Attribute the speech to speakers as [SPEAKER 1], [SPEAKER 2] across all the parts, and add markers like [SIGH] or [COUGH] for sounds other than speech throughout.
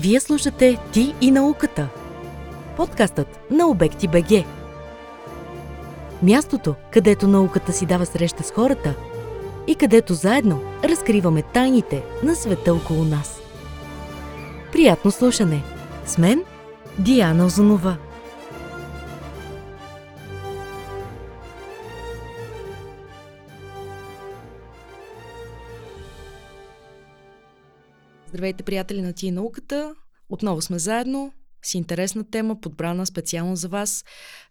[SPEAKER 1] Вие слушате Ти и науката. Подкастът на Обекти БГ. Мястото, където науката си дава среща с хората и където заедно разкриваме тайните на света около нас. Приятно слушане! С мен Диана Озунова. Здравейте, приятели на Ти науката! Отново сме заедно с интересна тема, подбрана специално за вас.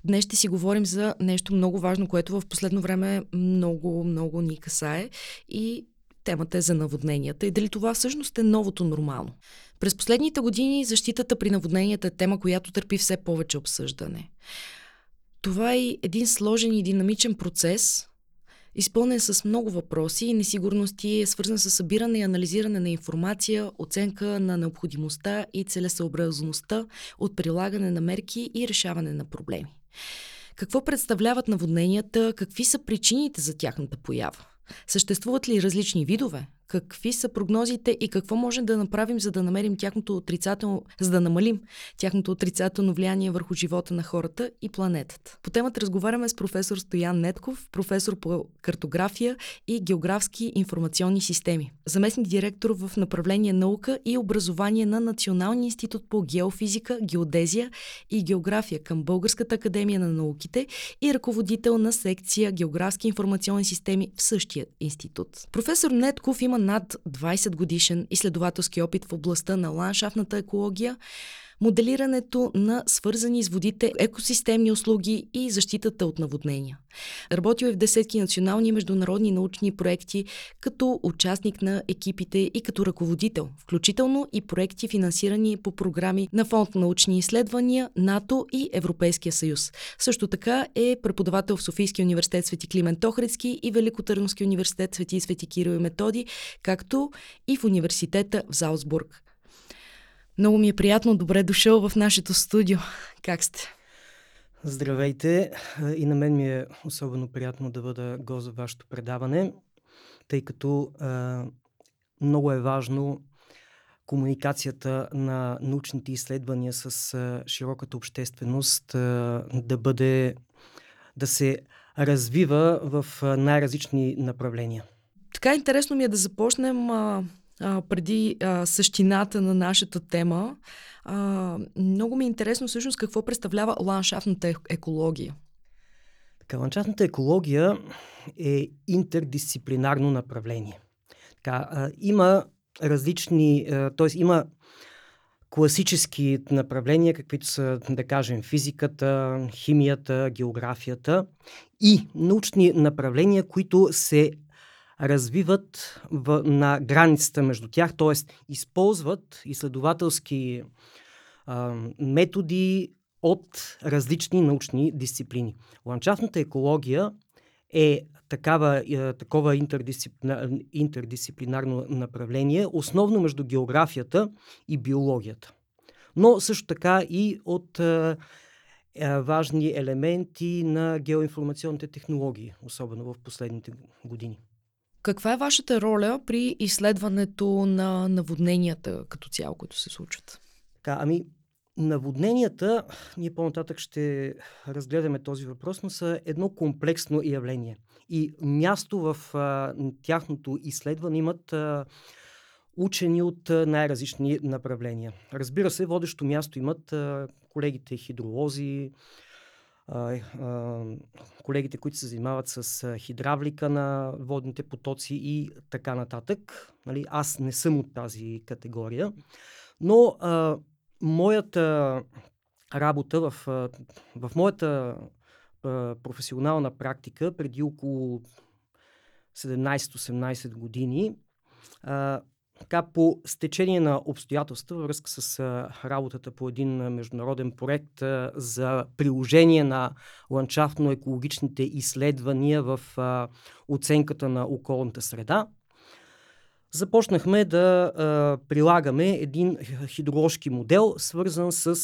[SPEAKER 1] Днес ще си говорим за нещо много важно, което в последно време много, много ни касае и темата е за наводненията и дали това всъщност е новото нормално. През последните години защитата при наводненията е тема, която търпи все повече обсъждане. Това е един сложен и динамичен процес, изпълнен с много въпроси и несигурности, е свързан с събиране и анализиране на информация, оценка на необходимостта и целесъобразността от прилагане на мерки и решаване на проблеми. Какво представляват наводненията? Какви са причините за тяхната поява? Съществуват ли различни видове? Какви са прогнозите и какво можем да направим, за да намерим тяхното отрицателно, за да намалим тяхното отрицателно влияние върху живота на хората и планетата? По темата разговаряме с професор Стоян Нетков, професор по картография и географски информационни системи, заместник директор в направление наука и образование на Националния институт по геофизика, геодезия и география към Българската академия на науките и ръководител на секция географски информационни системи в същия институт. Професор Нетков има над 20 годишен изследователски опит в областта на ландшафтната екология, моделирането на свързани с водите екосистемни услуги и защитата от наводнения. Работил е в десетки национални и международни научни проекти като участник на екипите и като ръководител, включително и проекти финансирани по програми на Фонд научни изследвания, НАТО и Европейския съюз. Също така е преподавател в Софийския университет Свети Климент Охридски и Великотърновския университет Свети Свети Кирил и Методи, както и в университета в Залцбург. Много ми е приятно. Добре дошъл в нашето студио. Как сте?
[SPEAKER 2] Здравейте! И на мен ми е особено приятно да бъда гост за вашето предаване, тъй като а, много е важно комуникацията на научните изследвания с а, широката общественост а, да бъде, да се развива в най-различни направления.
[SPEAKER 1] Така интересно ми е да започнем а, а, преди а, същината на нашата тема. А, много ми е интересно всъщност какво представлява ландшафтната екология.
[SPEAKER 2] Така, ландшафтната екология е интердисциплинарно направление. Така, а, има различни, т.е. има класически направления, каквито са, да кажем, физиката, химията, географията и научни направления, които се развиват в, на границата между тях, т.е. използват изследователски а, методи от различни научни дисциплини. Ландшафтната екология е такава, е, такова интердисциплинар, интердисциплинарно направление, основно между географията и биологията. Но също така и от е, е, важни елементи на геоинформационните технологии, особено в последните години.
[SPEAKER 1] Каква е вашата роля при изследването на наводненията като цяло, които се случват?
[SPEAKER 2] Така, ами, наводненията, ние по-нататък ще разгледаме този въпрос, но са едно комплексно явление. И място в а, тяхното изследване имат а, учени от най-различни направления. Разбира се, водещо място имат а, колегите хидролози, колегите, които се занимават с хидравлика на водните потоци и така нататък. Нали, аз не съм от тази категория, но а, моята работа в, в моята а, професионална практика преди около 17-18 години а, така, по стечение на обстоятелства, във връзка с а, работата по един международен проект а, за приложение на ландшафтно-екологичните изследвания в а, оценката на околната среда, започнахме да а, прилагаме един хидроложки модел, свързан с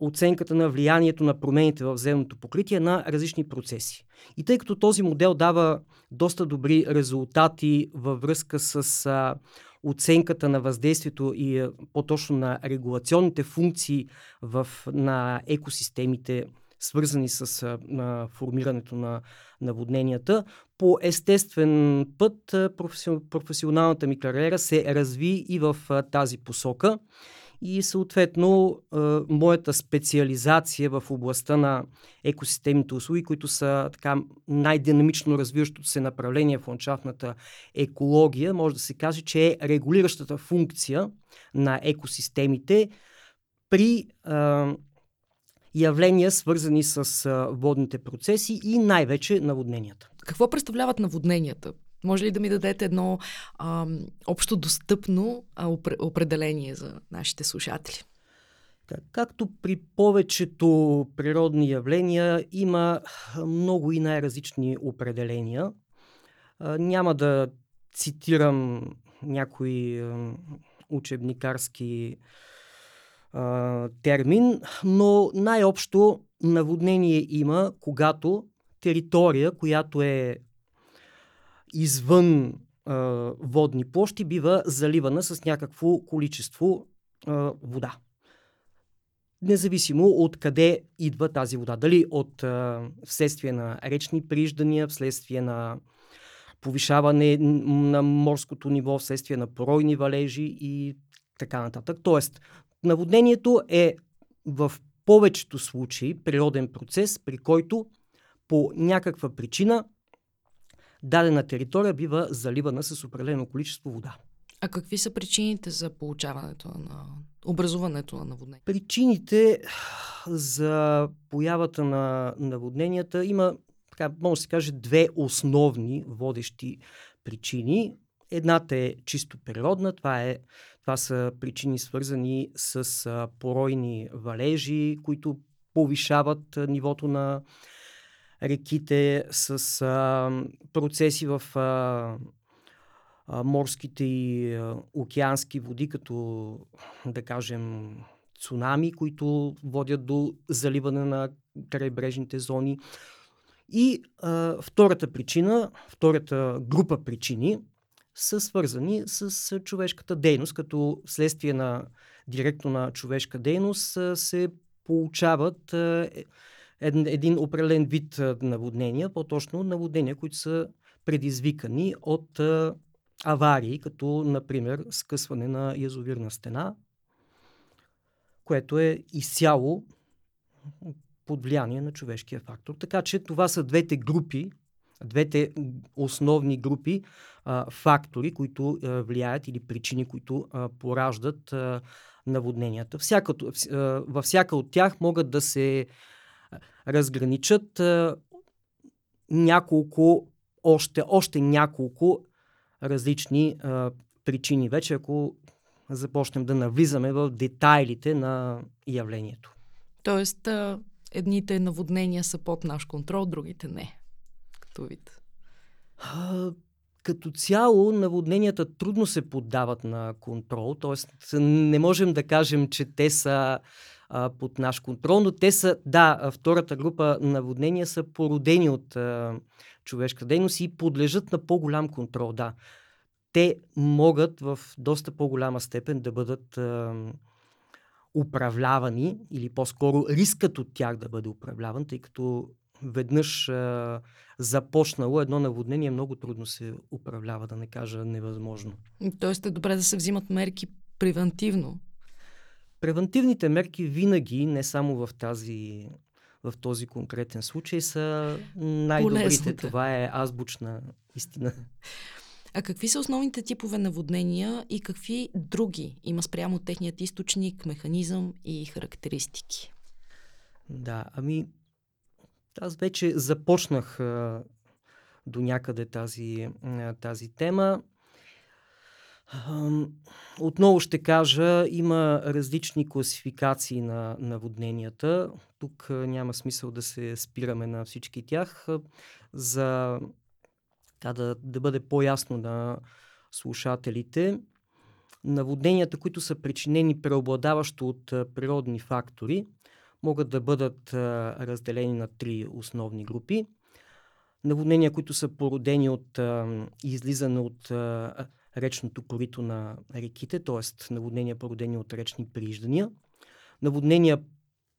[SPEAKER 2] оценката на влиянието на промените в земното покритие на различни процеси. И тъй като този модел дава доста добри резултати във връзка с а, оценката на въздействието и по-точно на регулационните функции в, на екосистемите, свързани с а, формирането на наводненията. По естествен път професионалната ми кариера се разви и в а, тази посока и съответно моята специализация в областта на екосистемните услуги, които са така най-динамично развиващото се направление в ландшафтната екология, може да се каже, че е регулиращата функция на екосистемите при а, явления, свързани с водните процеси и най-вече наводненията.
[SPEAKER 1] Какво представляват наводненията? Може ли да ми дадете едно а, общо достъпно а, определение за нашите слушатели?
[SPEAKER 2] Както при повечето природни явления, има много и най-различни определения. Няма да цитирам някои учебникарски термин, но най-общо наводнение има, когато територия, която е извън а, водни площи бива заливана с някакво количество а, вода. Независимо от къде идва тази вода. Дали от а, вследствие на речни приждания, вследствие на повишаване на морското ниво, вследствие на поройни валежи и така нататък. Тоест, наводнението е в повечето случаи природен процес, при който по някаква причина дадена територия бива заливана с определено количество вода.
[SPEAKER 1] А какви са причините за получаването на образуването на наводнения?
[SPEAKER 2] Причините за появата на наводненията има, така, може да се каже, две основни водещи причини. Едната е чисто природна, това, е, това са причини свързани с поройни валежи, които повишават нивото на реките, с а, процеси в а, морските и океански води, като да кажем цунами, които водят до заливане на крайбрежните зони. И а, втората причина, втората група причини са свързани с човешката дейност, като следствие на директно на човешка дейност се получават един, един определен вид наводнения, по-точно наводнения, които са предизвикани от аварии, като например скъсване на язовирна стена, което е изцяло под влияние на човешкия фактор. Така че това са двете групи, двете основни групи а, фактори, които а, влияят или причини, които а, пораждат а, наводненията. Всяка, а, във всяка от тях могат да се разграничат а, няколко, още, още няколко различни а, причини. Вече ако започнем да навлизаме в детайлите на явлението.
[SPEAKER 1] Тоест, а, едните наводнения са под наш контрол, другите не. Като вид.
[SPEAKER 2] А, като цяло наводненията трудно се поддават на контрол, т.е. не можем да кажем, че те са а, под наш контрол, но те са, да, втората група наводнения са породени от а, човешка дейност и подлежат на по-голям контрол, да. Те могат в доста по-голяма степен да бъдат а, управлявани или по-скоро рискът от тях да бъде управляван, тъй като веднъж а, започнало едно наводнение много трудно се управлява, да не кажа невъзможно.
[SPEAKER 1] Тоест е добре да се взимат мерки превентивно.
[SPEAKER 2] Превентивните мерки винаги, не само в, тази, в този конкретен случай, са най-добрите. Полезните. Това е азбучна истина.
[SPEAKER 1] А какви са основните типове наводнения и какви други има спрямо техният източник, механизъм и характеристики?
[SPEAKER 2] Да, ами аз вече започнах а, до някъде тази, а, тази тема. Отново ще кажа, има различни класификации на наводненията. Тук няма смисъл да се спираме на всички тях. За да, да, да бъде по-ясно на слушателите, наводненията, които са причинени преобладаващо от природни фактори, могат да бъдат разделени на три основни групи. Наводнения, които са породени от излизане от речното корито на реките, т.е. наводнения породени от речни прииждания, наводнения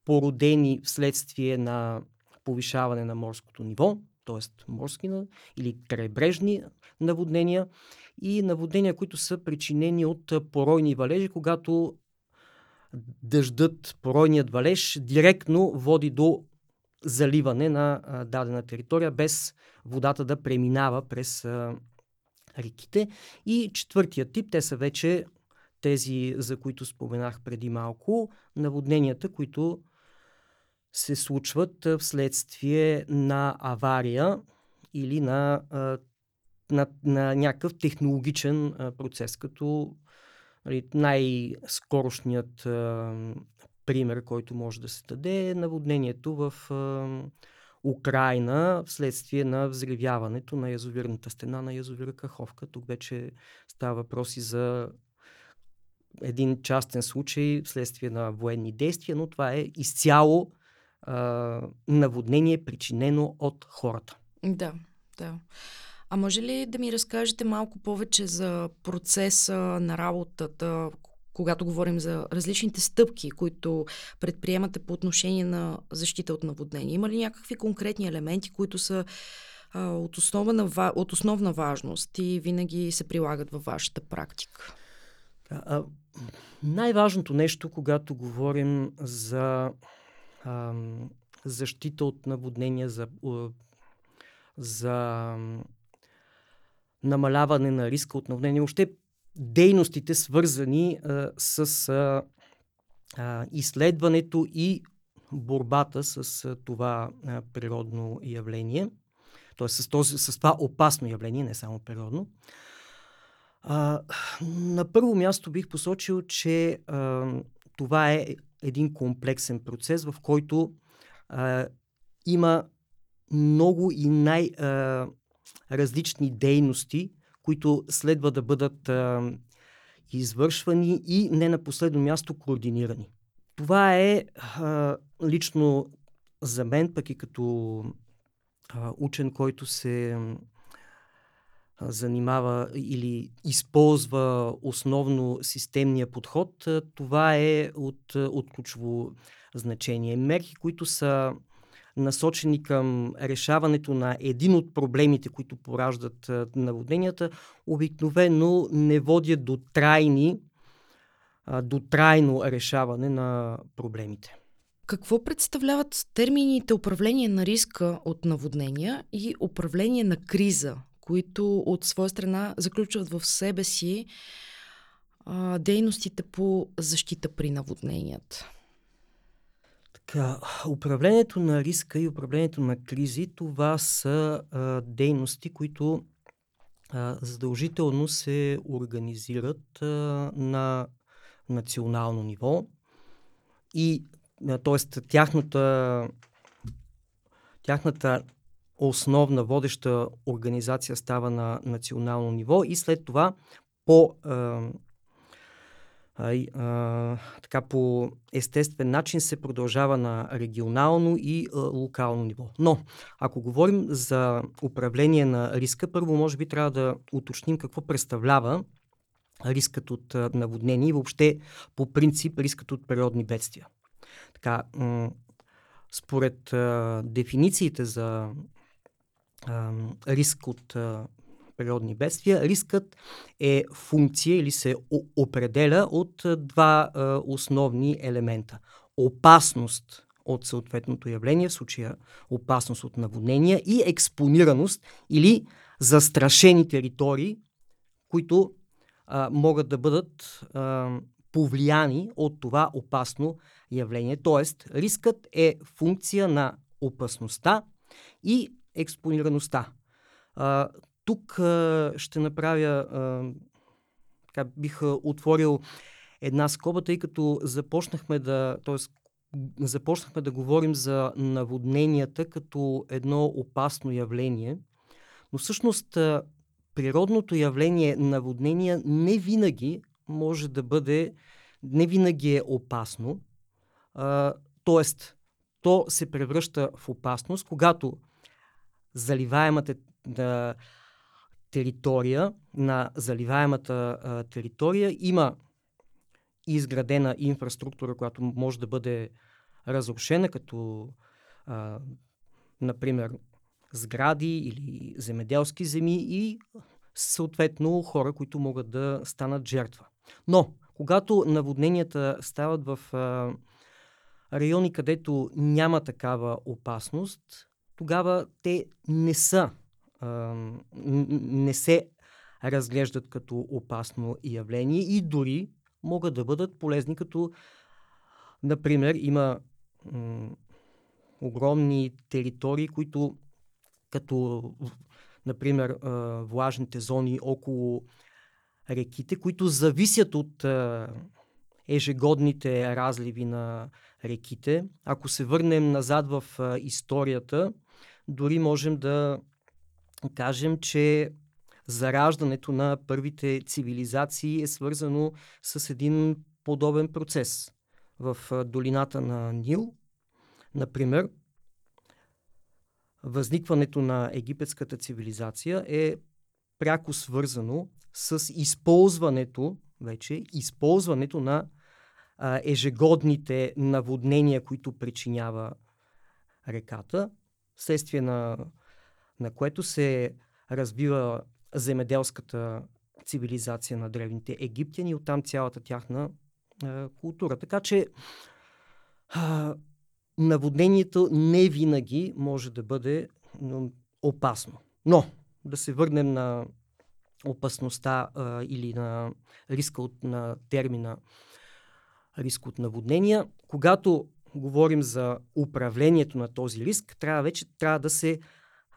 [SPEAKER 2] породени вследствие на повишаване на морското ниво, т.е. морски или крайбрежни наводнения и наводнения, които са причинени от поройни валежи, когато дъждът, поройният валеж директно води до заливане на дадена територия, без водата да преминава през реките. И четвъртия тип, те са вече тези, за които споменах преди малко, наводненията, които се случват вследствие на авария или на, на, на някакъв технологичен процес, като нали, най-скорошният пример, който може да се даде е наводнението в Украина вследствие на взривяването на язовирната стена на язовира Каховка. Тук вече става въпроси за един частен случай вследствие на военни действия, но това е изцяло а, наводнение, причинено от хората.
[SPEAKER 1] Да, да. А може ли да ми разкажете малко повече за процеса на работата, когато говорим за различните стъпки, които предприемате по отношение на защита от наводнение? Има ли някакви конкретни елементи, които са а, от, основна, от основна важност и винаги се прилагат във вашата практика?
[SPEAKER 2] А, най-важното нещо, когато говорим за а, защита от наводнения, за, за намаляване на риска от наводнение, въобще дейностите свързани а, с а, а, изследването и борбата с а, това а, природно явление, т.е. С, този, с това опасно явление, не само природно. А, на първо място бих посочил, че а, това е един комплексен процес, в който а, има много и най-различни дейности, които следва да бъдат а, извършвани и не на последно място координирани. Това е а, лично за мен, пък и като а, учен, който се занимава или използва основно системния подход, това е от, от ключово значение. Мерки, които са насочени към решаването на един от проблемите, които пораждат наводненията, обикновено не водят до трайни, до трайно решаване на проблемите.
[SPEAKER 1] Какво представляват термините управление на риска от наводнения и управление на криза които от своя страна заключват в себе си а, дейностите по защита при наводненията.
[SPEAKER 2] Така, управлението на риска и управлението на кризи, това са а, дейности, които а, задължително се организират а, на национално ниво и т.е. тяхната, тяхната основна водеща организация става на национално ниво и след това по, а, а, така, по естествен начин се продължава на регионално и а, локално ниво. Но, ако говорим за управление на риска, първо може би трябва да уточним какво представлява рискът от наводнение и въобще по принцип рискът от природни бедствия. Така, м- според а, дефинициите за а, риск от а, природни бедствия. Рискът е функция или се определя от а, два а, основни елемента. Опасност от съответното явление, в случая опасност от наводнения и експонираност или застрашени територии, които а, могат да бъдат а, повлияни от това опасно явление. Тоест, рискът е функция на опасността и експонираността. А, тук а, ще направя, а, така бих отворил една скоба, тъй като започнахме да, т.е. започнахме да говорим за наводненията като едно опасно явление, но всъщност природното явление наводнения не винаги може да бъде, не винаги е опасно. А, тоест, то се превръща в опасност, когато заливаемата да, територия, на заливаемата а, територия има изградена инфраструктура, която може да бъде разрушена, като а, например сгради или земеделски земи и съответно хора, които могат да станат жертва. Но, когато наводненията стават в а, райони, където няма такава опасност, тогава те не са, не се разглеждат като опасно явление и дори могат да бъдат полезни, като, например, има м- огромни територии, които като, например, а, влажните зони около реките, които зависят от а, ежегодните разливи на реките. Ако се върнем назад в а, историята, дори можем да кажем, че зараждането на първите цивилизации е свързано с един подобен процес. В долината на Нил, например, възникването на египетската цивилизация е пряко свързано с използването, вече, използването на а, ежегодните наводнения, които причинява реката, вследствие на, на което се развива земеделската цивилизация на древните египтяни и оттам цялата тяхна а, култура. Така че а, наводнението не винаги може да бъде опасно. Но да се върнем на опасността а, или на риска от на термина риск от наводнения. Когато говорим за управлението на този риск, трябва вече трябва да се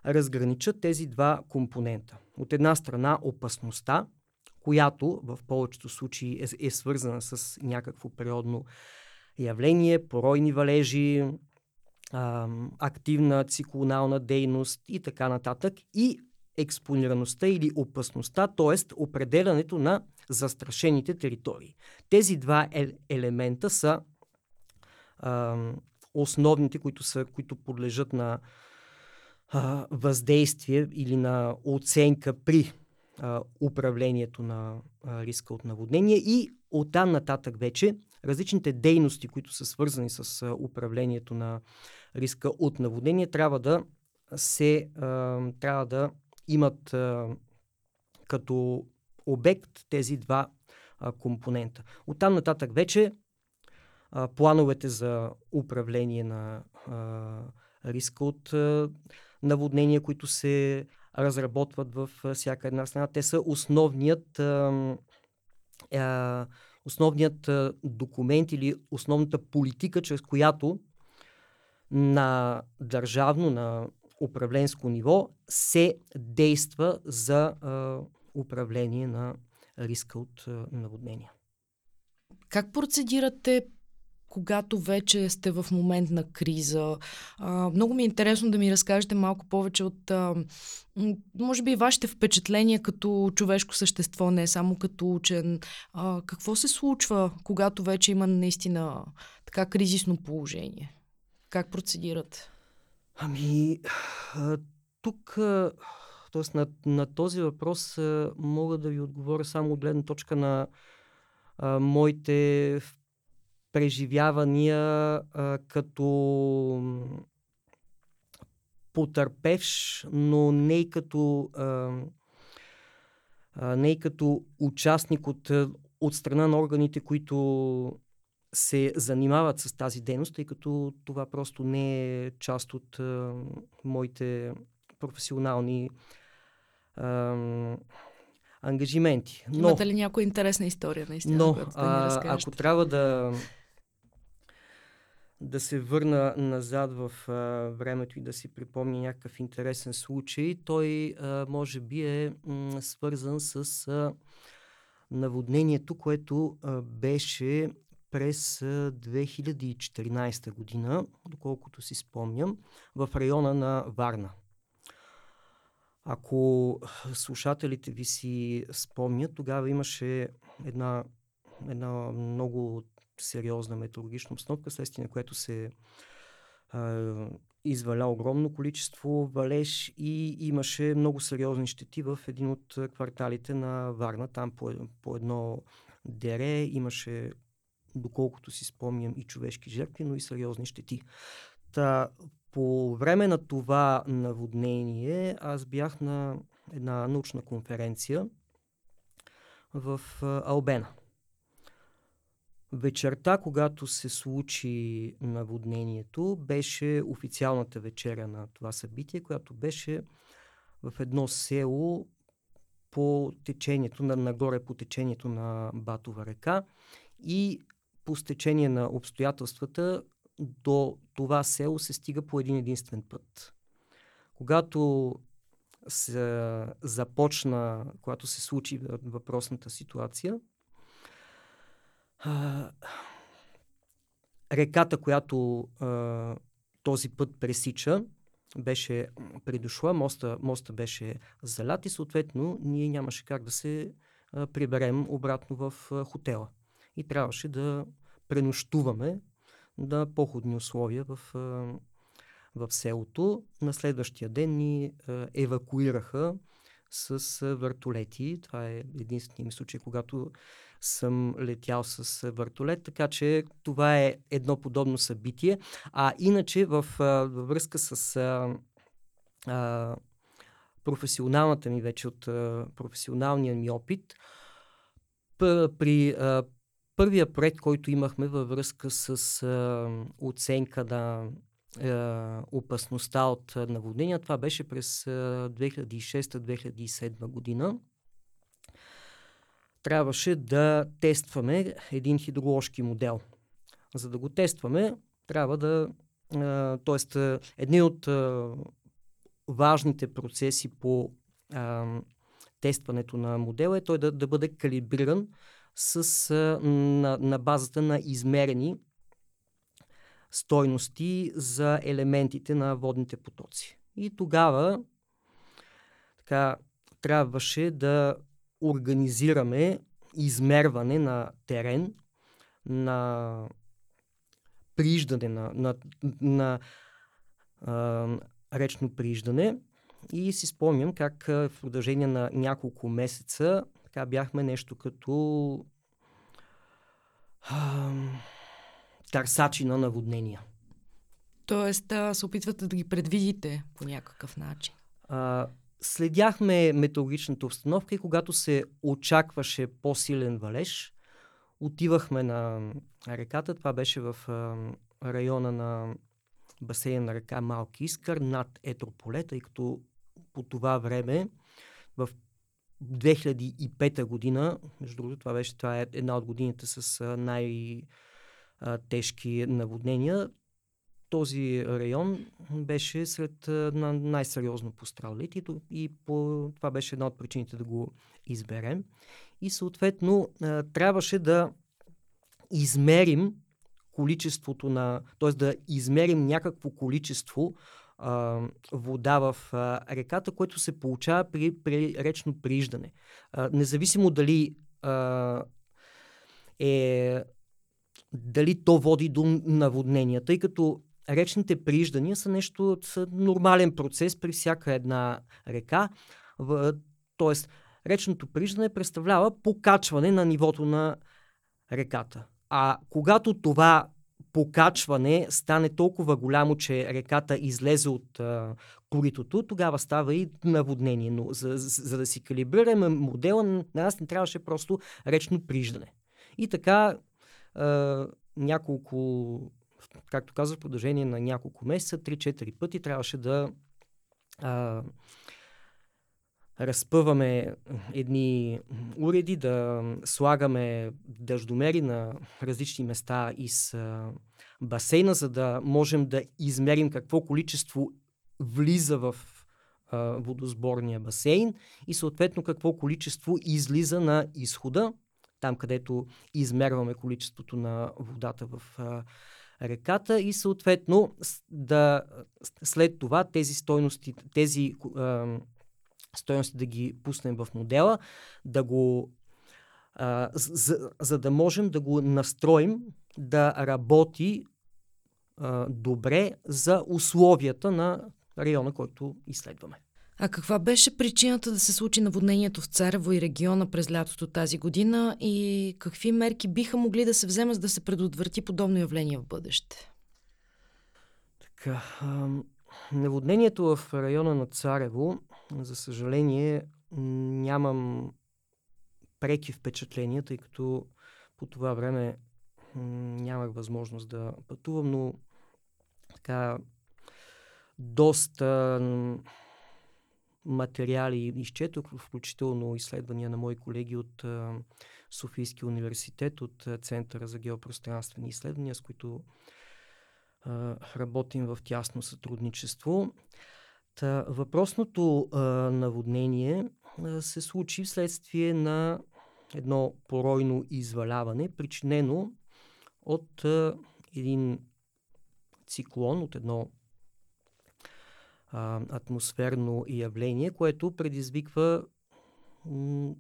[SPEAKER 2] разграничат тези два компонента. От една страна опасността, която в повечето случаи е, е свързана с някакво природно явление, поройни валежи, а, активна циклонална дейност и така нататък. И експонираността или опасността, т.е. определянето на застрашените територии. Тези два е- елемента са а, основните, които, са, които подлежат на въздействие или на оценка при а, управлението на а, риска от наводнение и оттам нататък вече различните дейности, които са свързани с а, управлението на риска от наводнение, трябва да се а, трябва да имат а, като обект тези два а, компонента. Оттам нататък вече а, плановете за управление на а, риска от а, наводнения, които се разработват в всяка една страна, те са основният, а, основният документ или основната политика, чрез която на държавно, на управленско ниво се действа за а, управление на риска от наводнения.
[SPEAKER 1] Как процедирате когато вече сте в момент на криза. А, много ми е интересно да ми разкажете малко повече от, а, може би, вашите впечатления като човешко същество, не само като учен. А, какво се случва, когато вече има наистина така кризисно положение? Как процедират?
[SPEAKER 2] Ами, тук, т.е. На, на този въпрос мога да ви отговоря само от гледна точка на а, моите преживявания а, като потърпевш, но не и като, а, а, не и като участник от, от страна на органите, които се занимават с тази дейност, тъй като това просто не е част от а, моите професионални а, ангажименти.
[SPEAKER 1] Но, Имате ли някоя интересна история, наистина,
[SPEAKER 2] но, разкажете? Ако трябва да, да се върна назад в а, времето и да си припомня някакъв интересен случай, той а, може би е м, свързан с а, наводнението, което а, беше през 2014 година, доколкото си спомням, в района на Варна. Ако слушателите ви си спомнят, тогава имаше една, една много сериозна метеорологична обстановка, следствие на което се а, изваля огромно количество валеж и имаше много сериозни щети в един от кварталите на Варна. Там по, по едно дере имаше, доколкото си спомням, и човешки жертви, но и сериозни щети. Та, по време на това наводнение аз бях на една научна конференция в Албена. Вечерта, когато се случи наводнението, беше официалната вечеря на това събитие, която беше в едно село по течението, на, нагоре по течението на Батова река и по стечение на обстоятелствата до това село се стига по един единствен път. Когато се започна, когато се случи въпросната ситуация, реката, която а, този път пресича, беше придошла, моста, моста беше залят и съответно ние нямаше как да се а, приберем обратно в а, хотела. И трябваше да пренощуваме на походни условия в, а, в селото. На следващия ден ни а, евакуираха с а, въртолети. Това е единствения ми случай, когато съм летял с въртолет, така че това е едно подобно събитие. А иначе в, във връзка с а, а, професионалната ми вече от а, професионалния ми опит, при а, първия проект, който имахме във връзка с а, оценка на а, опасността от наводнения, това беше през 2006-2007 година трябваше да тестваме един хидроложки модел. За да го тестваме, трябва да. Тоест, едни от важните процеси по тестването на модела е той да, да бъде калибриран с, на, на базата на измерени стойности за елементите на водните потоци. И тогава така, трябваше да организираме измерване на терен, на прииждане, на, на, на а, речно прииждане. И си спомням как в продължение на няколко месеца така бяхме нещо като а, търсачи на наводнения.
[SPEAKER 1] Тоест, да, се опитвате да ги предвидите по някакъв начин.
[SPEAKER 2] А, следяхме метеорологичната обстановка и когато се очакваше по-силен валеж, отивахме на реката. Това беше в района на басейна на река Малки Искър, над Етрополе, тъй като по това време в 2005 година, между другото, това беше това е една от годините с най- тежки наводнения този район беше сред на най-сериозно пострадалите и по, това беше една от причините да го изберем. И съответно трябваше да измерим количеството на, т.е. да измерим някакво количество а, вода в а, реката, което се получава при, при речно прииждане. А, независимо дали а, е дали то води до наводнения, тъй като речните прииждания са нещо, са нормален процес при всяка една река. Тоест, речното прииждане представлява покачване на нивото на реката. А когато това покачване стане толкова голямо, че реката излезе от а, коритото, тогава става и наводнение. Но за, за, за да си калибрираме модела, на нас не трябваше просто речно приждане. И така а, няколко както казах, в продължение на няколко месеца, 3-4 пъти трябваше да а, разпъваме едни уреди, да слагаме дъждомери на различни места из а, басейна, за да можем да измерим какво количество влиза в а, водосборния басейн и съответно какво количество излиза на изхода, там където измерваме количеството на водата в а, реката и съответно да, след това тези стойности, тези а, стойности да ги пуснем в модела, да го а, за, за да можем да го настроим да работи а, добре за условията на района, който изследваме.
[SPEAKER 1] А каква беше причината да се случи наводнението в Царево и региона през лятото тази година и какви мерки биха могли да се вземат, за да се предотврати подобно явление в бъдеще?
[SPEAKER 2] Така, наводнението в района на Царево, за съжаление, нямам преки впечатления, тъй като по това време нямах възможност да пътувам, но така доста материали изчетох, включително изследвания на мои колеги от Софийския университет, от Центъра за геопространствени изследвания, с които работим в тясно сътрудничество. Та, въпросното а, наводнение а, се случи вследствие на едно поройно изваляване, причинено от а, един циклон, от едно а, атмосферно явление, което предизвиква м-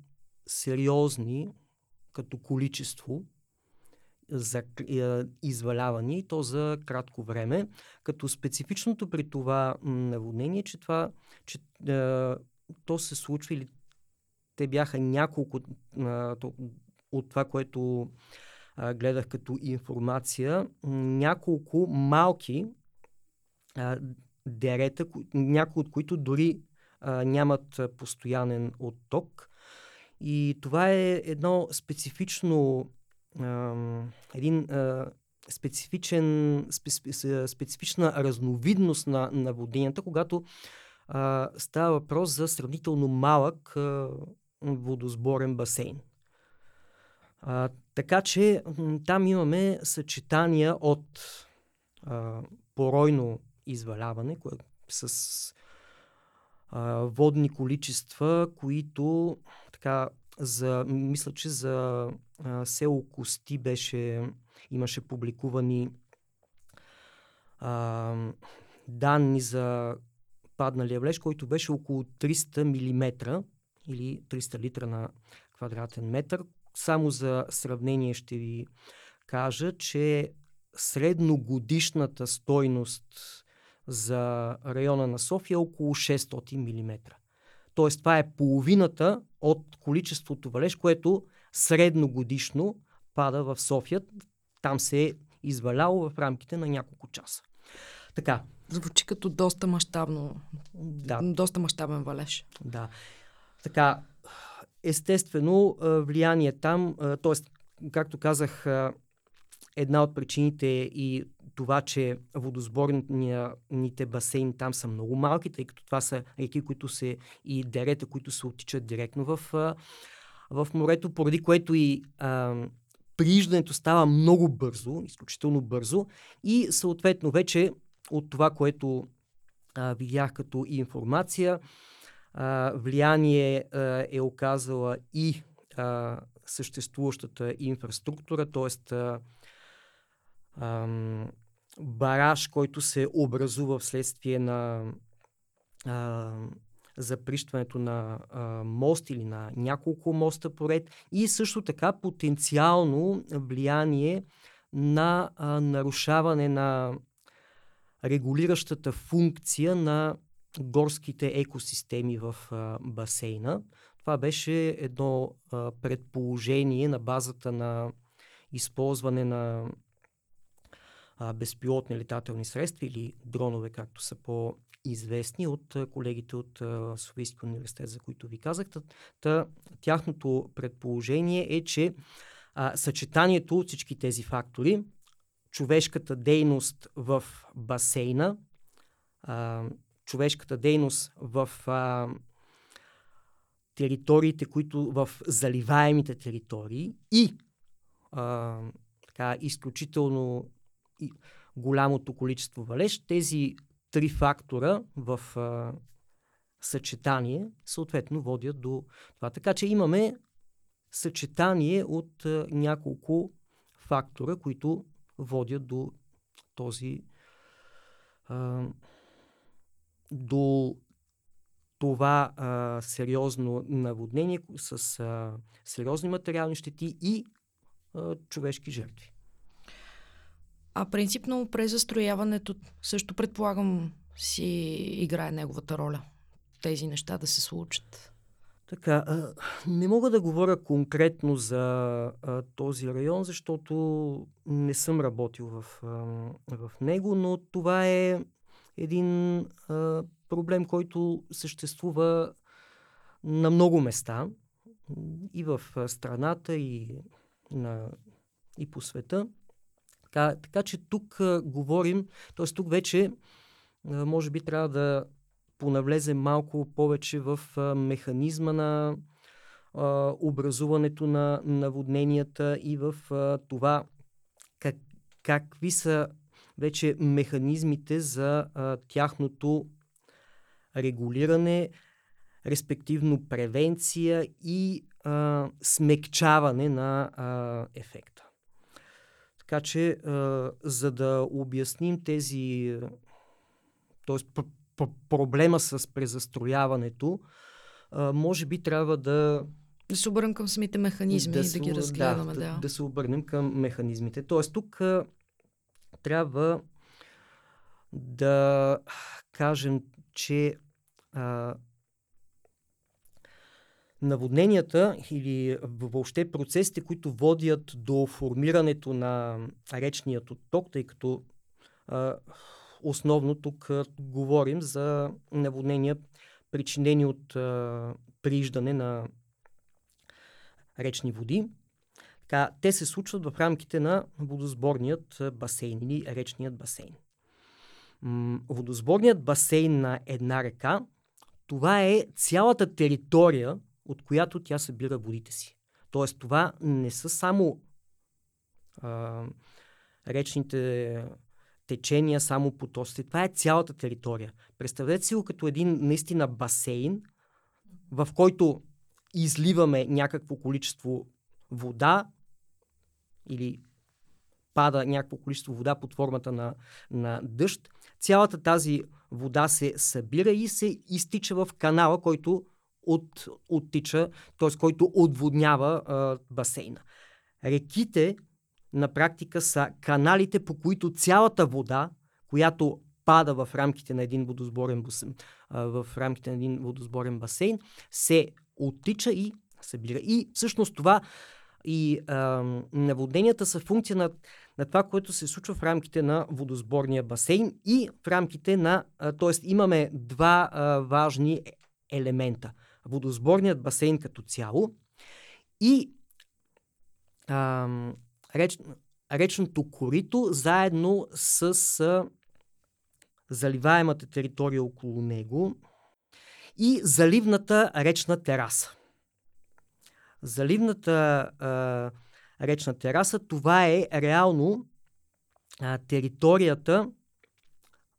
[SPEAKER 2] сериозни като количество за изваляване и то за кратко време, като специфичното при това наводнение, че това, че е, то се случва или те бяха няколко е, от това, което е, гледах като информация, няколко малки е, дерета, някои от които дори е, нямат постоянен отток. И това е едно специфично един специфичен, специфична разновидност на наводненията, когато а, става въпрос за сравнително малък а, водосборен басейн. А, така че там имаме съчетания от а, поройно изваляване кое, с а, водни количества, които така за, мисля, че за а, село Кости беше, имаше публикувани а, данни за падналия влеж, който беше около 300 мм или 300 литра на квадратен метър. Само за сравнение ще ви кажа, че средногодишната стойност за района на София е около 600 мм. Тоест, това е половината от количеството валеж, което средногодишно пада в София. Там се е изваляло в рамките на няколко часа. Така.
[SPEAKER 1] Звучи като доста мащабно. Да. Доста мащабен валеж.
[SPEAKER 2] Да. Така, естествено, влияние там, т.е. както казах, една от причините и това, че водосборните басейни там са много малки, тъй като това са реки, които се и дерета, които се отичат директно в, в морето, поради което и а, прииждането става много бързо, изключително бързо и съответно вече от това, което а, видях като информация, а, влияние а, е оказала и а, съществуващата инфраструктура, т.е бараж, който се образува вследствие на а, заприщването на а, мост или на няколко моста поред и също така потенциално влияние на а, нарушаване на регулиращата функция на горските екосистеми в а, басейна. Това беше едно а, предположение на базата на използване на а, безпилотни летателни средства или дронове, както са по-известни от колегите от Софийския университет, за които ви казах. Та, тяхното предположение е, че а, съчетанието от всички тези фактори, човешката дейност в басейна, а, човешката дейност в а, териториите, които в заливаемите територии и а, така, изключително голямото количество валеж, тези три фактора в а, съчетание съответно водят до това. Така че имаме съчетание от а, няколко фактора, които водят до този а, до това а, сериозно наводнение с а, сериозни материални щети и а, човешки жертви.
[SPEAKER 1] А принципно презастрояването също предполагам си играе неговата роля. Тези неща да се случат.
[SPEAKER 2] Така, не мога да говоря конкретно за този район, защото не съм работил в, в него, но това е един проблем, който съществува на много места и в страната, и, на, и по света. Така, така че тук а, говорим, т.е. тук вече а, може би трябва да понавлезем малко повече в а, механизма на а, образуването на наводненията и в а, това как, какви са вече механизмите за а, тяхното регулиране, респективно превенция и а, смекчаване на а, ефекта. Така че, а, за да обясним тези, т.е. проблема с презастрояването, а, може би трябва да.
[SPEAKER 1] Да се обърнем към самите механизми да и да ги разгледаме.
[SPEAKER 2] Да,
[SPEAKER 1] да.
[SPEAKER 2] да, да се обърнем към механизмите. Тоест, тук а, трябва да кажем, че а, наводненията или въобще процесите, които водят до формирането на речният отток, тъй като а, основно тук а, говорим за наводнения, причинени от а, прииждане на речни води. Така, те се случват в рамките на водосборният басейн или речният басейн. Водосборният басейн на една река, това е цялата територия, от която тя събира водите си. Тоест, това не са само а, речните течения, само потоците. Това е цялата територия. Представете си го като един наистина басейн, в който изливаме някакво количество вода или пада някакво количество вода под формата на, на дъжд. Цялата тази вода се събира и се изтича в канала, който от, оттича, т.е. който отводнява а, басейна. Реките на практика са каналите, по които цялата вода, която пада в рамките на един водосборен басейн, в рамките на един водосборен басейн, се оттича и събира. И всъщност това и а, наводненията са функция на, на това, което се случва в рамките на водосборния басейн и в рамките на, т.е. имаме два а, важни елемента водосборният басейн като цяло и а, реч, речното корито заедно с а, заливаемата територия около него и заливната речна тераса. Заливната а, речна тераса, това е реално а, територията,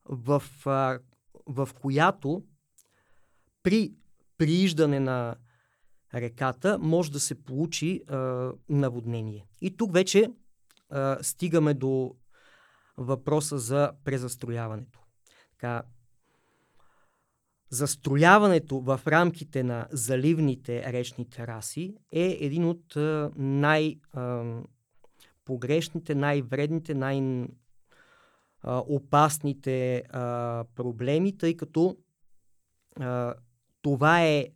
[SPEAKER 2] в, а, в която при прииждане на реката може да се получи а, наводнение. И тук вече а, стигаме до въпроса за презастрояването. Така, застрояването в рамките на заливните речни тераси е един от а, най-погрешните, най-вредните, най-опасните проблеми, тъй като а, това е,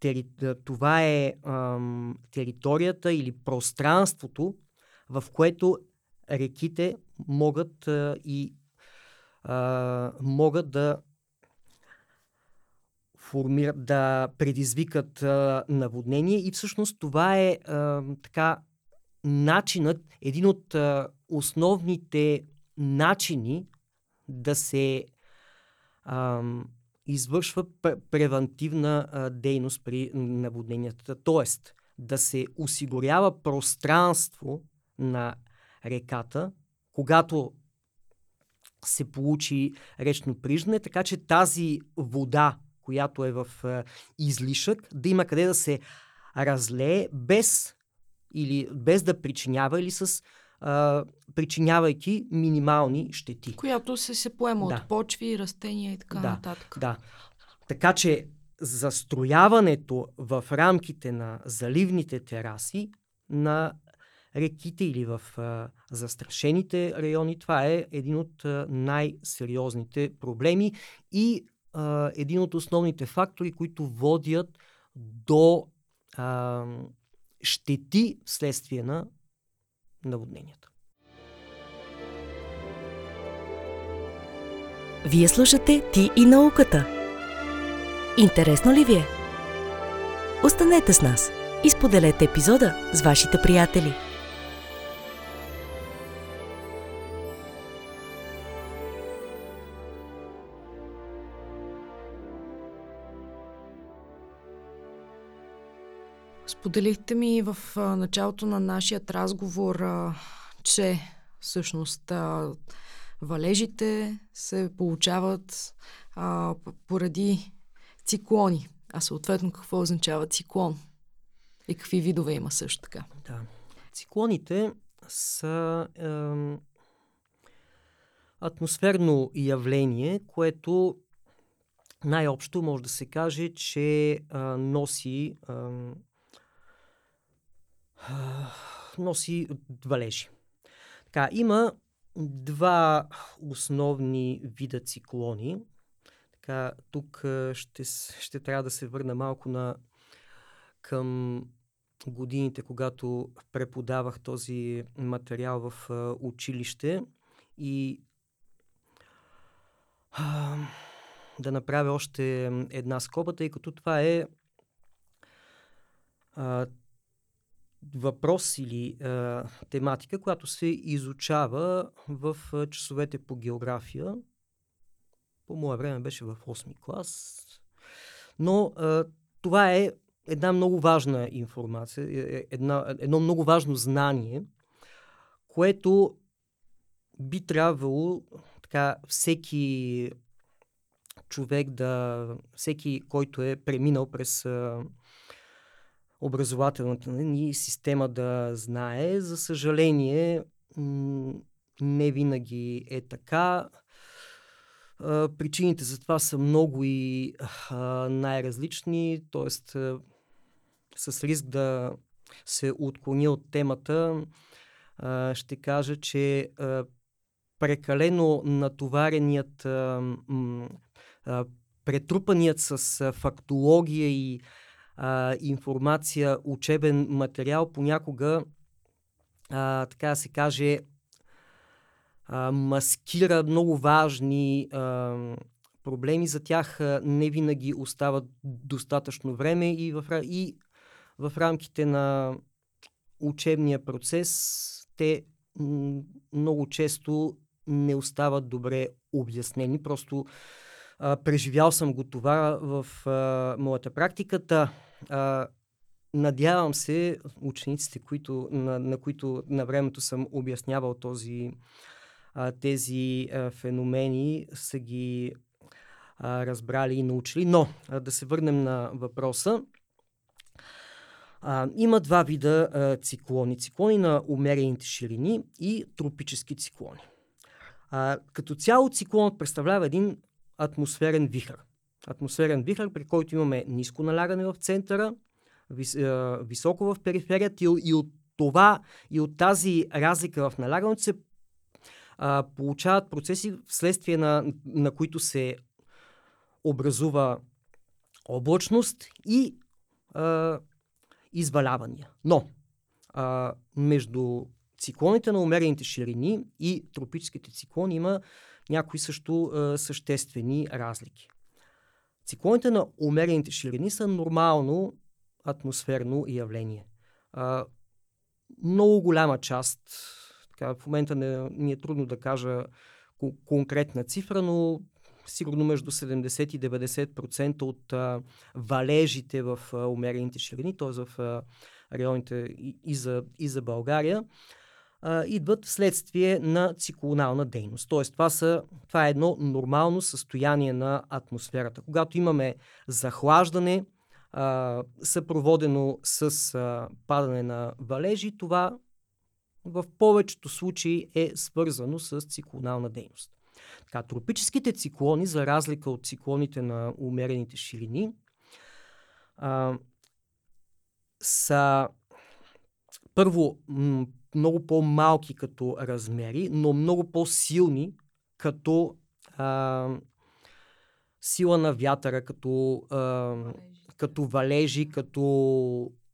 [SPEAKER 2] тери, това е ам, територията или пространството, в което реките могат а, и а, могат да формират, да предизвикат а, наводнение. И всъщност това е а, така начинът, един от а, основните начини да се извършва превентивна дейност при наводненията. Тоест, да се осигурява пространство на реката, когато се получи речно приждане, така че тази вода, която е в а, излишък, да има къде да се разлее без, или, без да причинява или с а, причинявайки минимални щети.
[SPEAKER 1] Която се се поема да. от почви, растения и така
[SPEAKER 2] да,
[SPEAKER 1] нататък.
[SPEAKER 2] Да. Така че застрояването в рамките на заливните тераси на реките или в а, застрашените райони. Това е един от а, най-сериозните проблеми и а, един от основните фактори, които водят до а, щети вследствие на наводненията.
[SPEAKER 3] Вие слушате Ти и науката. Интересно ли ви е? Останете с нас и споделете епизода с вашите приятели.
[SPEAKER 1] Споделихте ми в началото на нашия разговор, че всъщност валежите се получават поради циклони. А съответно какво означава циклон? И какви видове има също така?
[SPEAKER 2] Да. Циклоните са е, атмосферно явление, което най-общо може да се каже, че е, носи е, носи валежи. Така, има два основни вида циклони. Така, тук ще, ще трябва да се върна малко на, към годините, когато преподавах този материал в училище и а, да направя още една скоба, тъй като това е а, въпрос или а, тематика, която се изучава в а, часовете по география. По мое време беше в 8 клас. Но а, това е една много важна информация, е, е, една, едно много важно знание, което би трябвало така всеки човек да, всеки, който е преминал през а, образователната ни система да знае. За съжаление, не винаги е така. Причините за това са много и най-различни, т.е. с риск да се отклоня от темата, ще кажа, че прекалено натовареният, претрупаният с фактология и а, информация, учебен материал, понякога, а, така да се каже, а, маскира много важни а, проблеми. За тях не винаги остават достатъчно време и в, и в рамките на учебния процес те много често не остават добре обяснени. Просто а, преживял съм го това в а, моята практиката. А, надявам се учениците, които, на, на които на времето съм обяснявал този, а, тези а, феномени, са ги а, разбрали и научили. Но а, да се върнем на въпроса. А, има два вида а, циклони. Циклони на умерените ширини и тропически циклони. А, като цяло циклонът представлява един атмосферен вихър. Атмосферен вихър, при който имаме ниско налягане в центъра, вис, е, високо в периферията и, и от това и от тази разлика в налягането се а, получават процеси, вследствие на, на които се образува облачност и а, извалявания. Но а, между циклоните на умерените ширини и тропическите циклони има някои също а, съществени разлики. Циклоните на умерените ширини са нормално атмосферно явление. А, много голяма част, така, в момента не, ми е трудно да кажа конкретна цифра, но сигурно между 70 и 90% от а, валежите в а, умерените ширини, т.е. в а, районите и, и, за, и за България, идват вследствие на циклонална дейност. Тоест, това, са, това е едно нормално състояние на атмосферата. Когато имаме захлаждане, а, съпроводено с а, падане на валежи, това в повечето случаи е свързано с циклонална дейност. Така, тропическите циклони, за разлика от циклоните на умерените ширини, а, са първо много по-малки като размери, но много по-силни като а, сила на вятъра, като, а, като валежи, като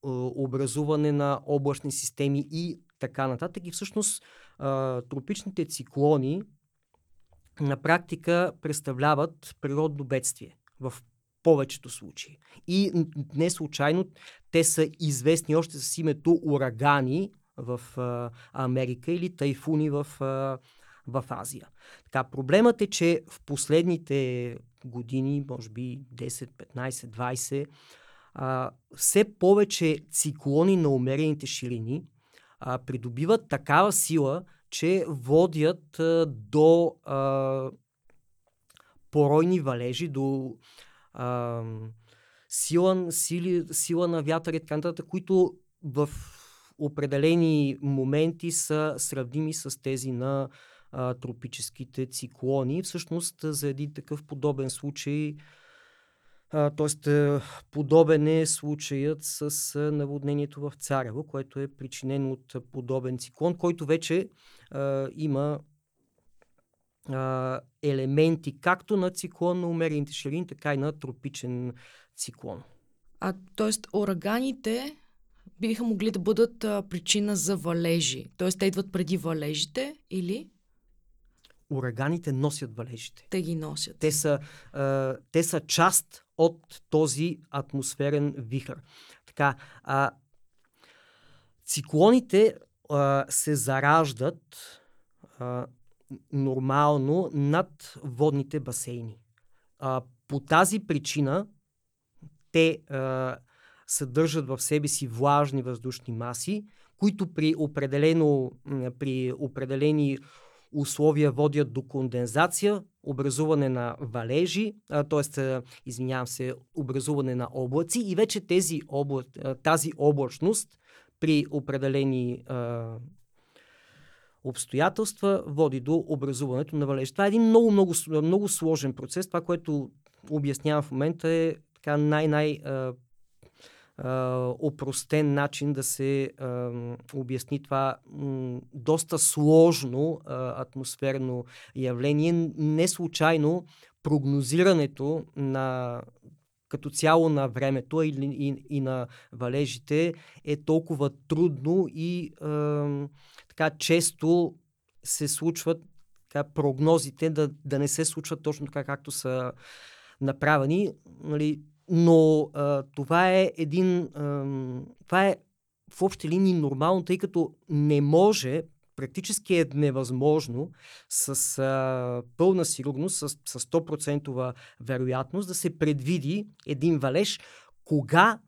[SPEAKER 2] а, образуване на облачни системи и така нататък. И всъщност а, тропичните циклони на практика представляват природно бедствие в повечето случаи. И не случайно те са известни още с името урагани в а, Америка или тайфуни в, а, в Азия. Така, проблемът е, че в последните години, може би 10, 15, 20, а, все повече циклони на умерените ширини а, придобиват такава сила, че водят а, до а, поройни валежи, до а, сила, сили, сила на вятър и така които в определени моменти са сравними с тези на а, тропическите циклони. Всъщност за един такъв подобен случай т.е. подобен е случаят с наводнението в Царево, което е причинено от подобен циклон, който вече а, има а, елементи както на циклон на умерените ширини, така и на тропичен циклон.
[SPEAKER 1] А т.е. ураганите биха могли да бъдат а, причина за валежи. Т.е. те идват преди валежите или?
[SPEAKER 2] Ураганите носят валежите.
[SPEAKER 1] Те ги носят.
[SPEAKER 2] Те са, а, те са част от този атмосферен вихър. Така, а, циклоните а, се зараждат а, нормално над водните басейни. А, по тази причина те а, съдържат в себе си влажни въздушни маси, които при, определено, при определени условия водят до кондензация, образуване на валежи, т.е. извинявам се, образуване на облаци и вече тези обла... тази облачност при определени а, обстоятелства води до образуването на валежи. Това е един много, много, много сложен процес. Това, което обяснявам в момента е така най-най опростен начин да се а, обясни това м, доста сложно а, атмосферно явление. Не случайно прогнозирането на като цяло на времето и, и, и на валежите е толкова трудно и а, така често се случват така, прогнозите да, да не се случват точно така, както са направени. Нали, но а, това е един. А, това е в общи линии нормално, тъй като не може, практически е невъзможно с а, пълна сигурност, с, с 100% вероятност да се предвиди един валеж кога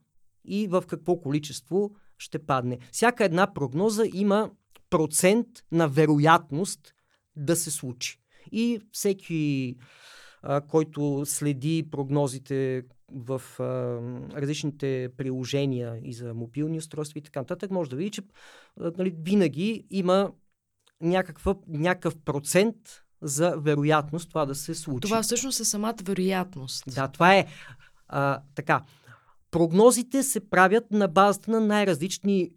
[SPEAKER 2] и в какво количество ще падне. Всяка една прогноза има процент на вероятност да се случи. И всеки, който следи прогнозите, в а, различните приложения и за мобилни устройства и така нататък, може да види, че а, нали, винаги има някаква, някакъв процент за вероятност това да се случи.
[SPEAKER 1] Това всъщност е самата вероятност.
[SPEAKER 2] Да, това е а, така. Прогнозите се правят на базата на най-различни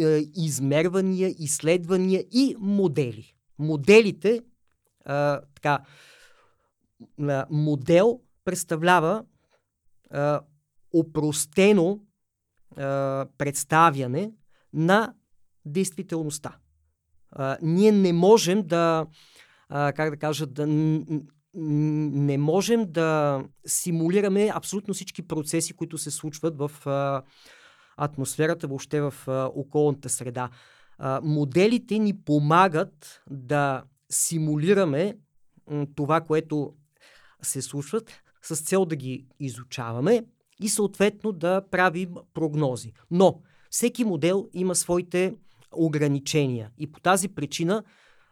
[SPEAKER 2] е, измервания, изследвания и модели. Моделите, а, така, модел представлява а, упростено а, представяне на действителността. А, ние не можем да, а, как да кажа, да не можем да симулираме абсолютно всички процеси, които се случват в а, атмосферата, въобще в а, околната среда. А, моделите ни помагат да симулираме това, което се случват, с цел да ги изучаваме и съответно да правим прогнози. Но всеки модел има своите ограничения и по тази причина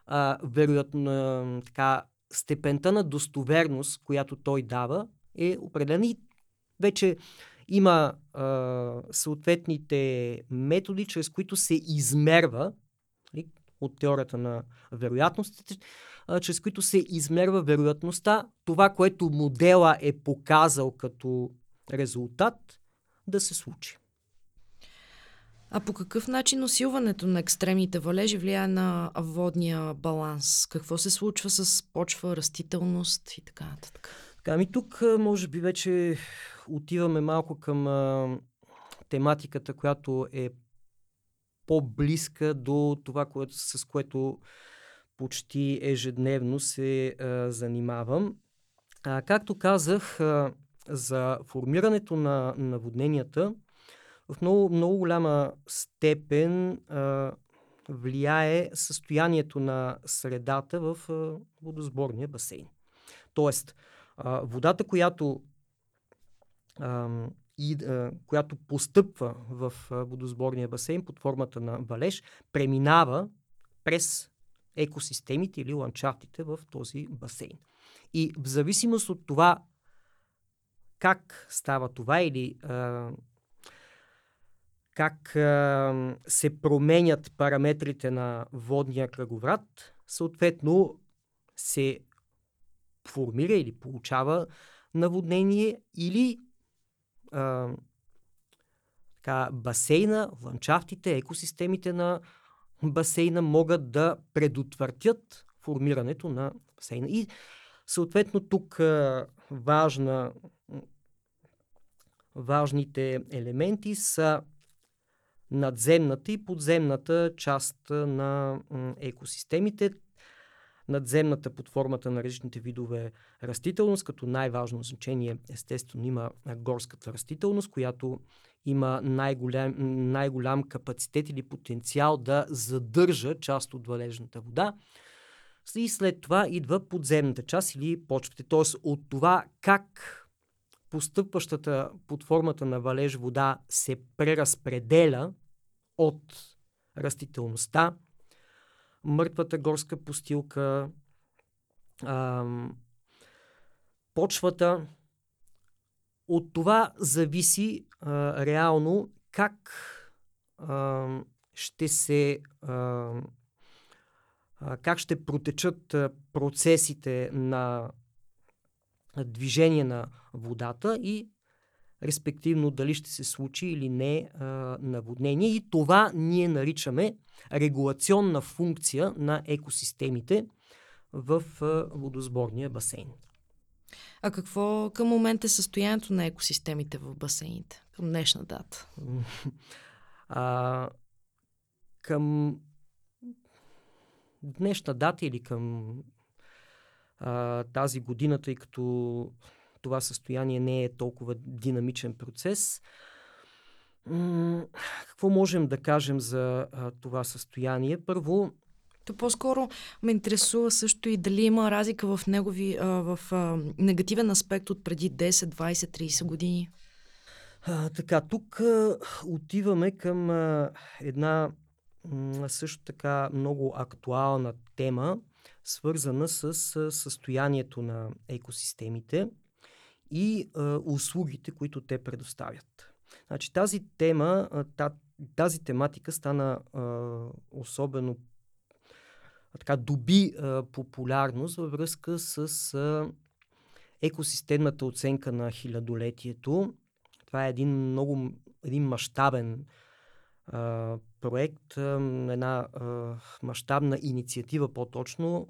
[SPEAKER 2] а, вероятно така, степента на достоверност, която той дава, е определена и вече има а, съответните методи, чрез които се измерва нали, от теорията на вероятностите, а, чрез които се измерва вероятността това, което модела е показал като резултат, да се случи.
[SPEAKER 1] А по какъв начин усилването на екстремните валежи влияе на водния баланс? Какво се случва с почва, растителност и така нататък?
[SPEAKER 2] Ами тук, може би, вече отиваме малко към а, тематиката, която е по-близка до това, което, с което почти ежедневно се а, занимавам. А, както казах, а, за формирането на наводненията в много, много голяма степен а, влияе състоянието на средата в а, водосборния басейн. Тоест, а, водата, която, а, и, а, която постъпва в а, водосборния басейн под формата на валеж, преминава през екосистемите или ландшафтите в този басейн. И в зависимост от това как става това или а, как а, се променят параметрите на водния кръговрат, съответно се формира или получава наводнение или а, така, басейна, ландшафтите, екосистемите на басейна могат да предотвратят формирането на басейна. И съответно тук важна, важните елементи са надземната и подземната част на екосистемите. Надземната под формата на различните видове растителност, като най-важно значение естествено има горската растителност, която има най-голям, най-голям капацитет или потенциал да задържа част от валежната вода. И след това идва подземната част или почвите. Т.е. от това как постъпващата под формата на валеж вода се преразпределя от растителността, мъртвата горска постилка, а, почвата. От това зависи а, реално как а, ще се а, как ще протечат процесите на движение на водата и респективно дали ще се случи или не а, наводнение. И това ние наричаме регулационна функция на екосистемите в а, водосборния басейн.
[SPEAKER 1] А какво към момента е състоянието на екосистемите в басейните? Към днешна дата? [LAUGHS]
[SPEAKER 2] А, към днешна дата или към а, тази година, тъй като това състояние не е толкова динамичен процес. Какво можем да кажем за а, това състояние? Първо,
[SPEAKER 1] то по-скоро ме интересува също и дали има разлика в негови, а, в а, негативен аспект от преди 10, 20, 30 години.
[SPEAKER 2] А, така, тук а, отиваме към а, една м, също така много актуална тема, свързана с а, състоянието на екосистемите и а, услугите, които те предоставят. Значи тази тема, а, тази тематика стана а, особено така доби а, популярност във връзка с а, екосистемната оценка на хилядолетието. Това е един много един мащабен проект, а, една мащабна инициатива по-точно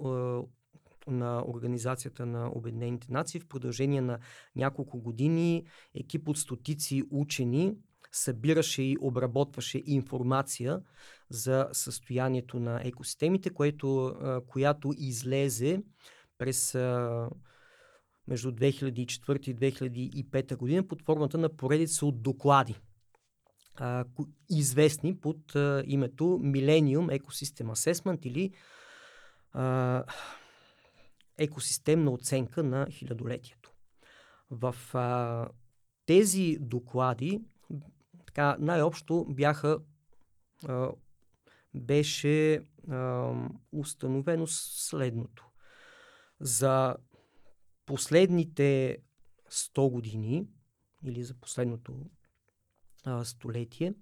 [SPEAKER 2] на Организацията на Обединените нации. В продължение на няколко години екип от стотици учени събираше и обработваше информация за състоянието на екосистемите, което, която излезе през между 2004 и 2005 година под формата на поредица от доклади, известни под името Millennium Ecosystem Assessment или екосистемна оценка на хилядолетието. В а, тези доклади така, най-общо бяха а, беше а, установено следното. За последните 100 години или за последното а, столетие,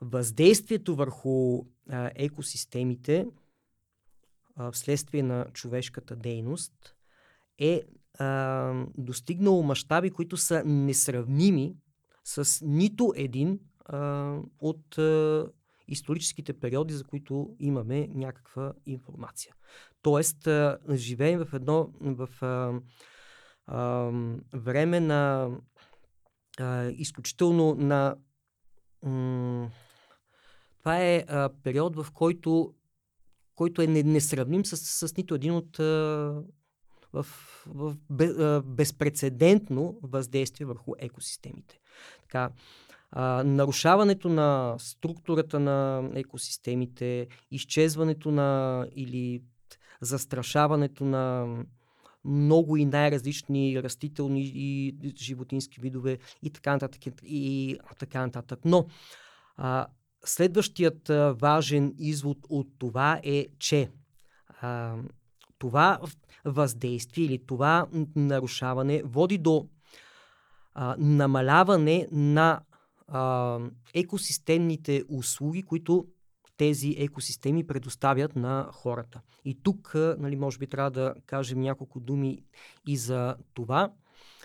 [SPEAKER 2] въздействието върху а, екосистемите вследствие на човешката дейност е а, достигнало мащаби, които са несравними с нито един а, от а, историческите периоди, за които имаме някаква информация. Тоест, а, живеем в едно в а, а, време на а, изключително на. М- това е а, период, в който, който е несравним с, с нито един от. А, в, в безпредседентно въздействие върху екосистемите. Така, а, нарушаването на структурата на екосистемите, изчезването на или застрашаването на много и най-различни растителни и животински видове и така нататък. И така нататък. Но а, следващият а, важен извод от това е, че а, това въздействие или това нарушаване води до намаляване на а, екосистемните услуги, които тези екосистеми предоставят на хората. И тук, нали, може би, трябва да кажем няколко думи и за това.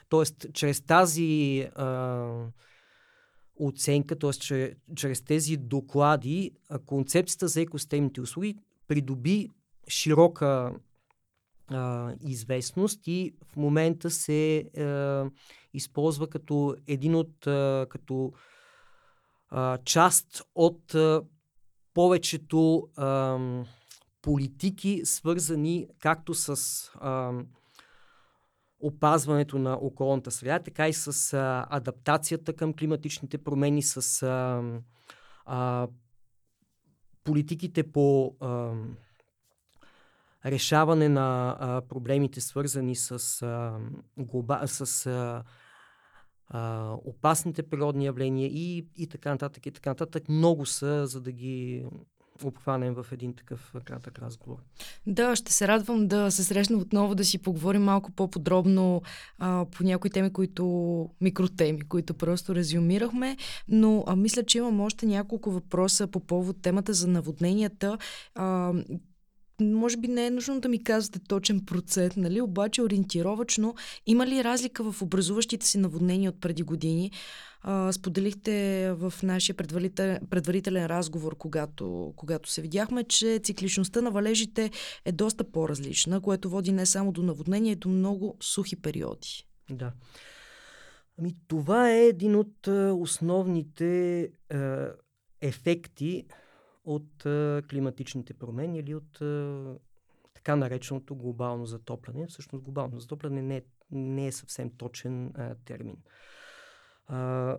[SPEAKER 2] Тоест, чрез тази а, оценка, т.е. чрез тези доклади, концепцията за екосистемните услуги придоби широка а, известност и в момента се а, използва като един от, а, като а, част от а, повечето а, политики, свързани както с а, опазването на околната среда, така и с а, адаптацията към климатичните промени, с а, а, политиките по а, решаване на а, проблемите, свързани с, а, глоба, с а, а, опасните природни явления и, и така нататък, и така нататък. Много са, за да ги обхванем в един такъв кратък разговор.
[SPEAKER 1] Да, ще се радвам да се срещнем отново, да си поговорим малко по-подробно а, по някои теми, които, микротеми, които просто резюмирахме, но а, мисля, че имам още няколко въпроса по повод темата за наводненията. А, може би не е нужно да ми казвате точен процент, нали? обаче ориентировачно има ли разлика в образуващите си наводнения от преди години? А, споделихте в нашия предварителен, предварителен разговор, когато, когато се видяхме, че цикличността на валежите е доста по-различна, което води не само до наводнения, до много сухи периоди.
[SPEAKER 2] Да. Ами това е един от основните е, ефекти от климатичните промени или от така нареченото глобално затопляне. Всъщност глобално затопляне не е, не е съвсем точен а, термин. А,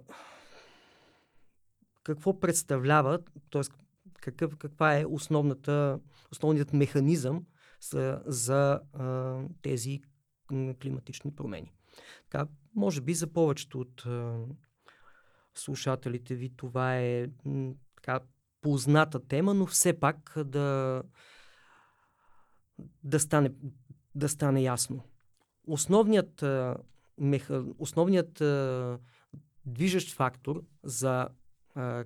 [SPEAKER 2] какво представлява, т.е. Какъв, каква е основната, основният механизъм за, за а, тези климатични промени. Така, може би за повечето от а, слушателите ви това е така, позната тема, но все пак да, да, стане, да стане ясно. Основният, меха, основният движещ фактор за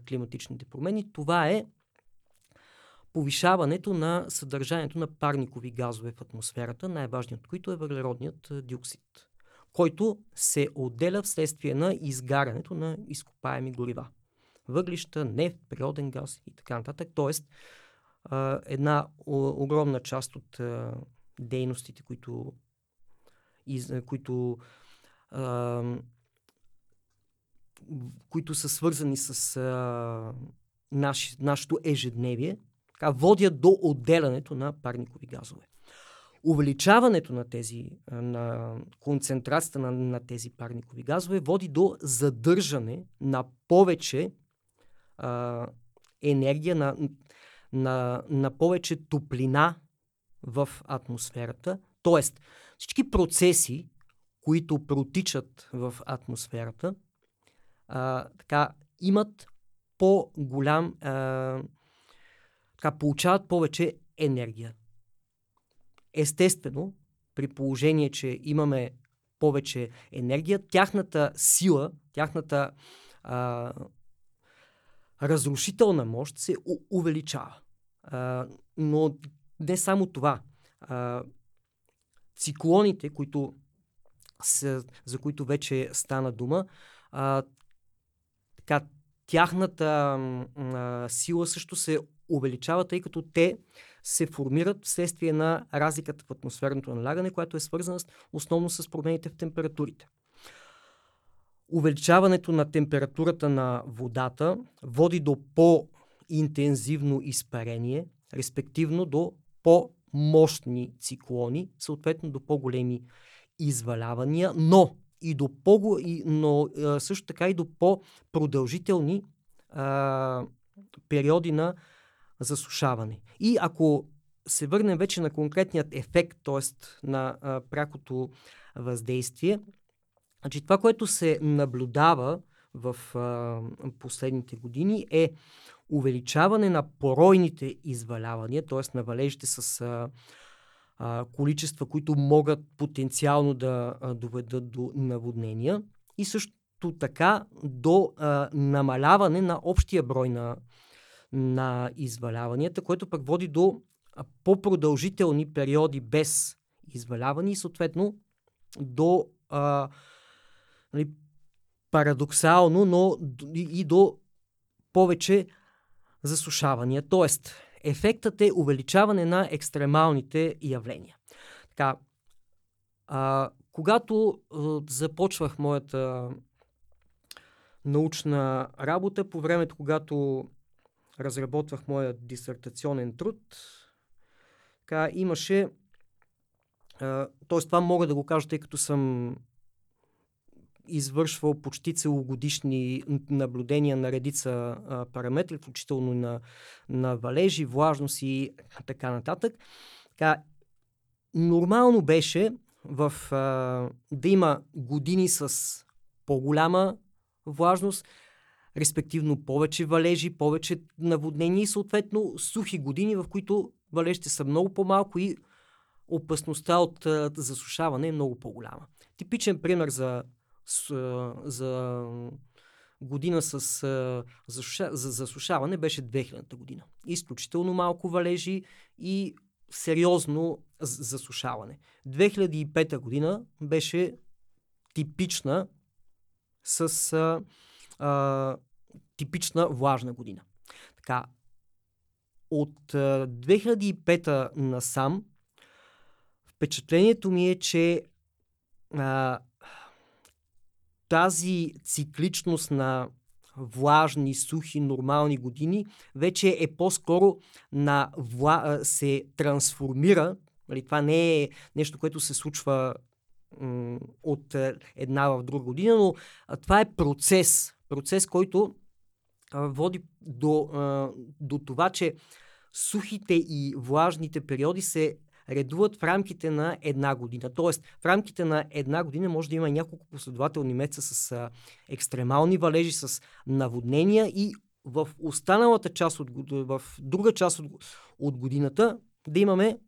[SPEAKER 2] климатичните промени, това е повишаването на съдържанието на парникови газове в атмосферата, най-важният от които е въглеродният диоксид, който се отделя вследствие на изгарянето на изкопаеми горива въглища, нефт, природен газ и така нататък. Тоест, една огромна част от дейностите, които, които, които са свързани с наш, нашето ежедневие, така, водят до отделянето на парникови газове. Увеличаването на тези, на концентрацията на, на тези парникови газове води до задържане на повече а, енергия, на, на, на повече топлина в атмосферата. Тоест, всички процеси, които протичат в атмосферата, а, така, имат по-голям, а, така, получават повече енергия. Естествено, при положение, че имаме повече енергия, тяхната сила, тяхната а, разрушителна мощ се у- увеличава. А, но не само това. А, циклоните, които са, за които вече стана дума, а, така, тяхната а, сила също се увеличава, тъй като те се формират вследствие на разликата в атмосферното налягане, което е свързана основно с промените в температурите. Увеличаването на температурата на водата води до по-интензивно изпарение, респективно до по-мощни циклони, съответно до по-големи извалявания, но и до по но също така и до по-продължителни а, периоди на засушаване. И ако се върнем вече на конкретният ефект, т.е. на а, прякото въздействие, значи това, което се наблюдава в а, последните години е увеличаване на поройните извалявания, т.е. на валежите с а, а, количества, които могат потенциално да а, доведат до наводнения и също така до а, намаляване на общия брой на, на изваляванията, което пък води до по-продължителни периоди без изваляване и съответно до а, нали, парадоксално, но и, до повече засушавания. Тоест, ефектът е увеличаване на екстремалните явления. Така, а, когато а, започвах моята научна работа, по времето, когато разработвах моя дисертационен труд, така, имаше. Т.е. това мога да го кажа, тъй като съм извършвал почти целогодишни наблюдения на редица а, параметри, включително на, на валежи, влажност и така нататък. Така, нормално беше в, а, да има години с по-голяма влажност, респективно повече валежи, повече наводнения и съответно сухи години, в които валежите са много по-малко и опасността от засушаване е много по-голяма. Типичен пример за с, за година с за, за засушаване беше 2000-та година. Изключително малко валежи и сериозно засушаване. 2005 година беше типична с а, а, типична влажна година. Така, от а, 2005 насам впечатлението ми е, че а, тази цикличност на влажни, сухи, нормални години вече е по-скоро на вла... се трансформира. Нали, това не е нещо, което се случва от една в друга година, но това е процес. Процес, който води до, до това, че сухите и влажните периоди се редуват в рамките на една година. Тоест, в рамките на една година може да има няколко последователни месеца с а, екстремални валежи, с наводнения и в останалата част от, в друга част от, от годината да имаме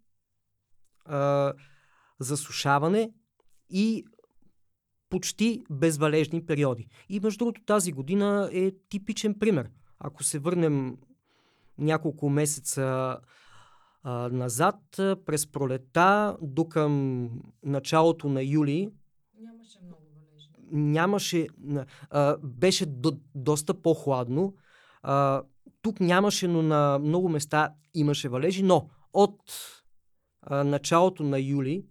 [SPEAKER 2] а, засушаване и почти безвалежни периоди. И между другото тази година е типичен пример. Ако се върнем няколко месеца а, назад, през пролета, до към началото на юли.
[SPEAKER 1] Нямаше много валежи.
[SPEAKER 2] Нямаше. А, беше до, доста по-хладно. А, тук нямаше, но на много места имаше валежи, но от а, началото на юли,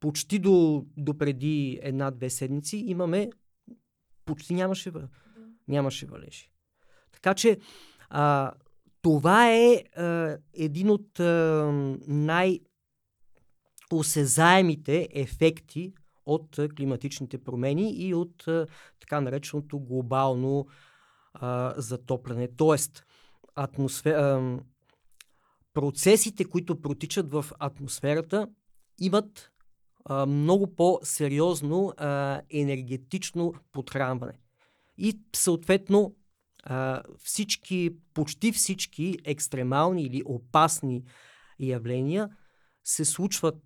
[SPEAKER 2] почти до, до преди една-две седмици, имаме. Почти нямаше, нямаше валежи. Така че а, това е а, един от а, най-осезаемите ефекти от климатичните промени и от така нареченото глобално а, затопляне. Тоест, атмосфер... а, процесите, които протичат в атмосферата, имат а, много по-сериозно а, енергетично подхранване. И съответно а, всички, почти всички екстремални или опасни явления се случват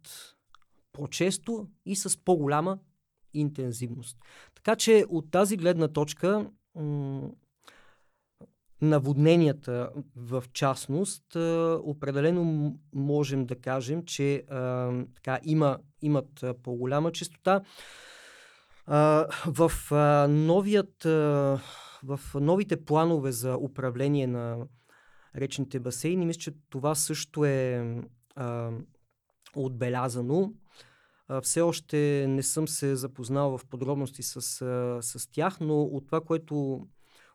[SPEAKER 2] по-често и с по-голяма интензивност. Така че от тази гледна точка м- наводненията в частност, а, определено можем да кажем, че а, така, има, имат по-голяма частота. А, в новият в новите планове за управление на речните басейни, мисля, че това също е а, отбелязано. А, все още не съм се запознал в подробности с, а, с тях, но от това, което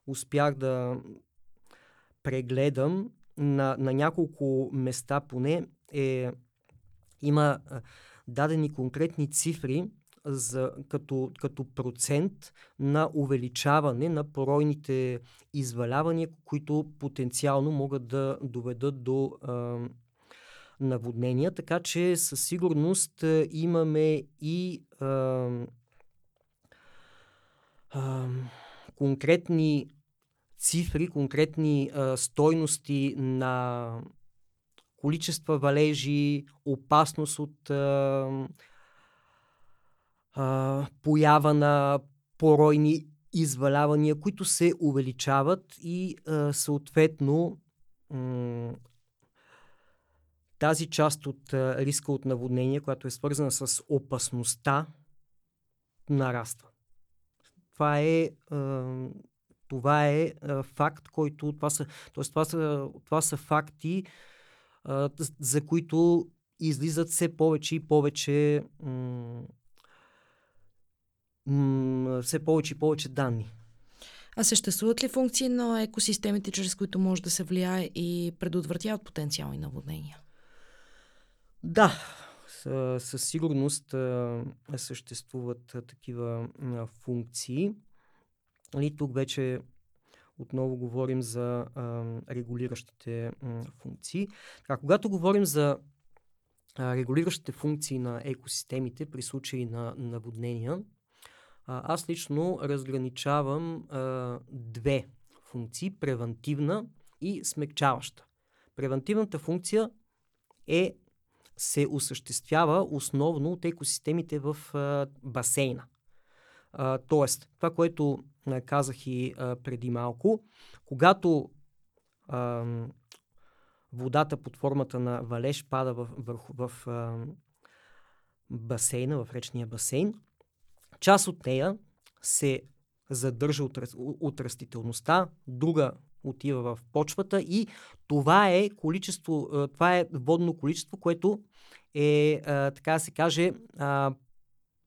[SPEAKER 2] успях да прегледам на, на няколко места поне, е, има дадени конкретни цифри за, като, като процент на увеличаване на поройните извалявания, които потенциално могат да доведат до а, наводнения. Така че със сигурност имаме и а, а, конкретни цифри, конкретни а, стойности на количества валежи, опасност от а, поява на поройни извалявания, които се увеличават и а, съответно м- тази част от а, риска от наводнение, която е свързана с опасността, нараства. Това е, а, това е а, факт, който. Това са, тоест, това са, това са факти, а, за които излизат все повече и повече м- м- все повече и повече данни.
[SPEAKER 1] А съществуват ли функции на екосистемите, чрез които може да се влияе и предотвратяват потенциални наводнения?
[SPEAKER 2] Да, със сигурност съществуват такива функции. И тук вече отново говорим за регулиращите функции. А, когато говорим за регулиращите функции на екосистемите при случаи на наводнения, а, аз лично разграничавам а, две функции превентивна и смягчаваща. Превентивната функция е се осъществява основно от екосистемите в а, басейна. А, тоест, това, което а, казах и а, преди малко, когато а, водата под формата на валеж пада в, в, в, в а, басейна, в речния басейн, част от нея се задържа от, от растителността, друга отива в почвата и това е количество, това е водно количество, което е, така се каже,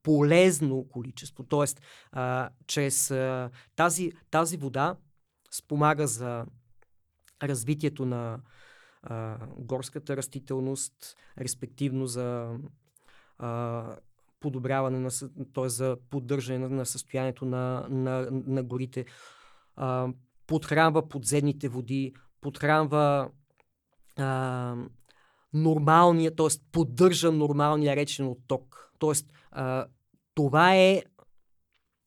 [SPEAKER 2] полезно количество. Тоест, чрез тази, тази вода спомага за развитието на горската растителност, респективно за подобряване на, т.е. за поддържане на, състоянието на, на, на горите, а, подхранва подземните води, подхранва а, нормалния, т.е. поддържа нормалния речен отток. Т.е. А, това е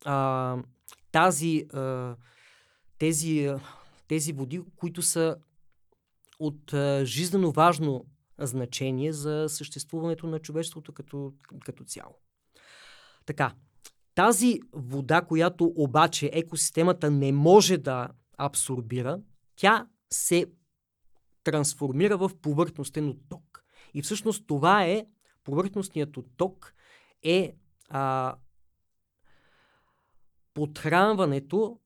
[SPEAKER 2] а, тази, а, тези, тези води, които са от а, жизненно важно значение за съществуването на човечеството като, като цяло. Така, тази вода, която обаче екосистемата не може да абсорбира, тя се трансформира в повърхностен отток. И всъщност това е, повърхностният отток е а, подхранването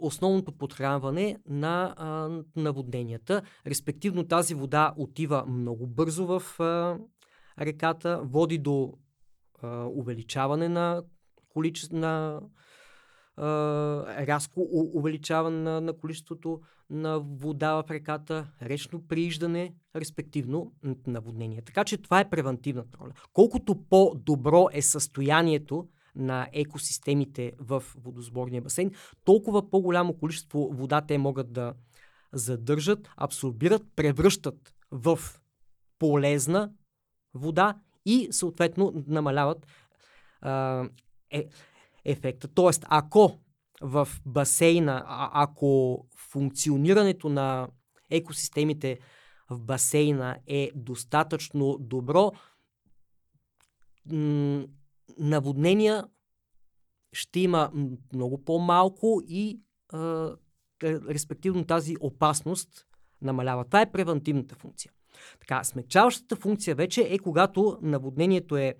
[SPEAKER 2] основното подхранване на а, наводненията. Респективно тази вода отива много бързо в а, реката, води до увеличаване на количество на а, рязко увеличаване на, на количеството на вода в реката, речно прииждане, респективно наводнение. Така че това е превентивната роля. Колкото по-добро е състоянието на екосистемите в водосборния басейн, толкова по-голямо количество вода те могат да задържат, абсорбират, превръщат в полезна вода и съответно намаляват а, е, ефекта. Тоест, ако в басейна, а, ако функционирането на екосистемите в басейна е достатъчно добро, наводнения ще има много по-малко и а, респективно тази опасност намалява. Това е превентивната функция. Така, смягчаващата функция вече е когато наводнението е,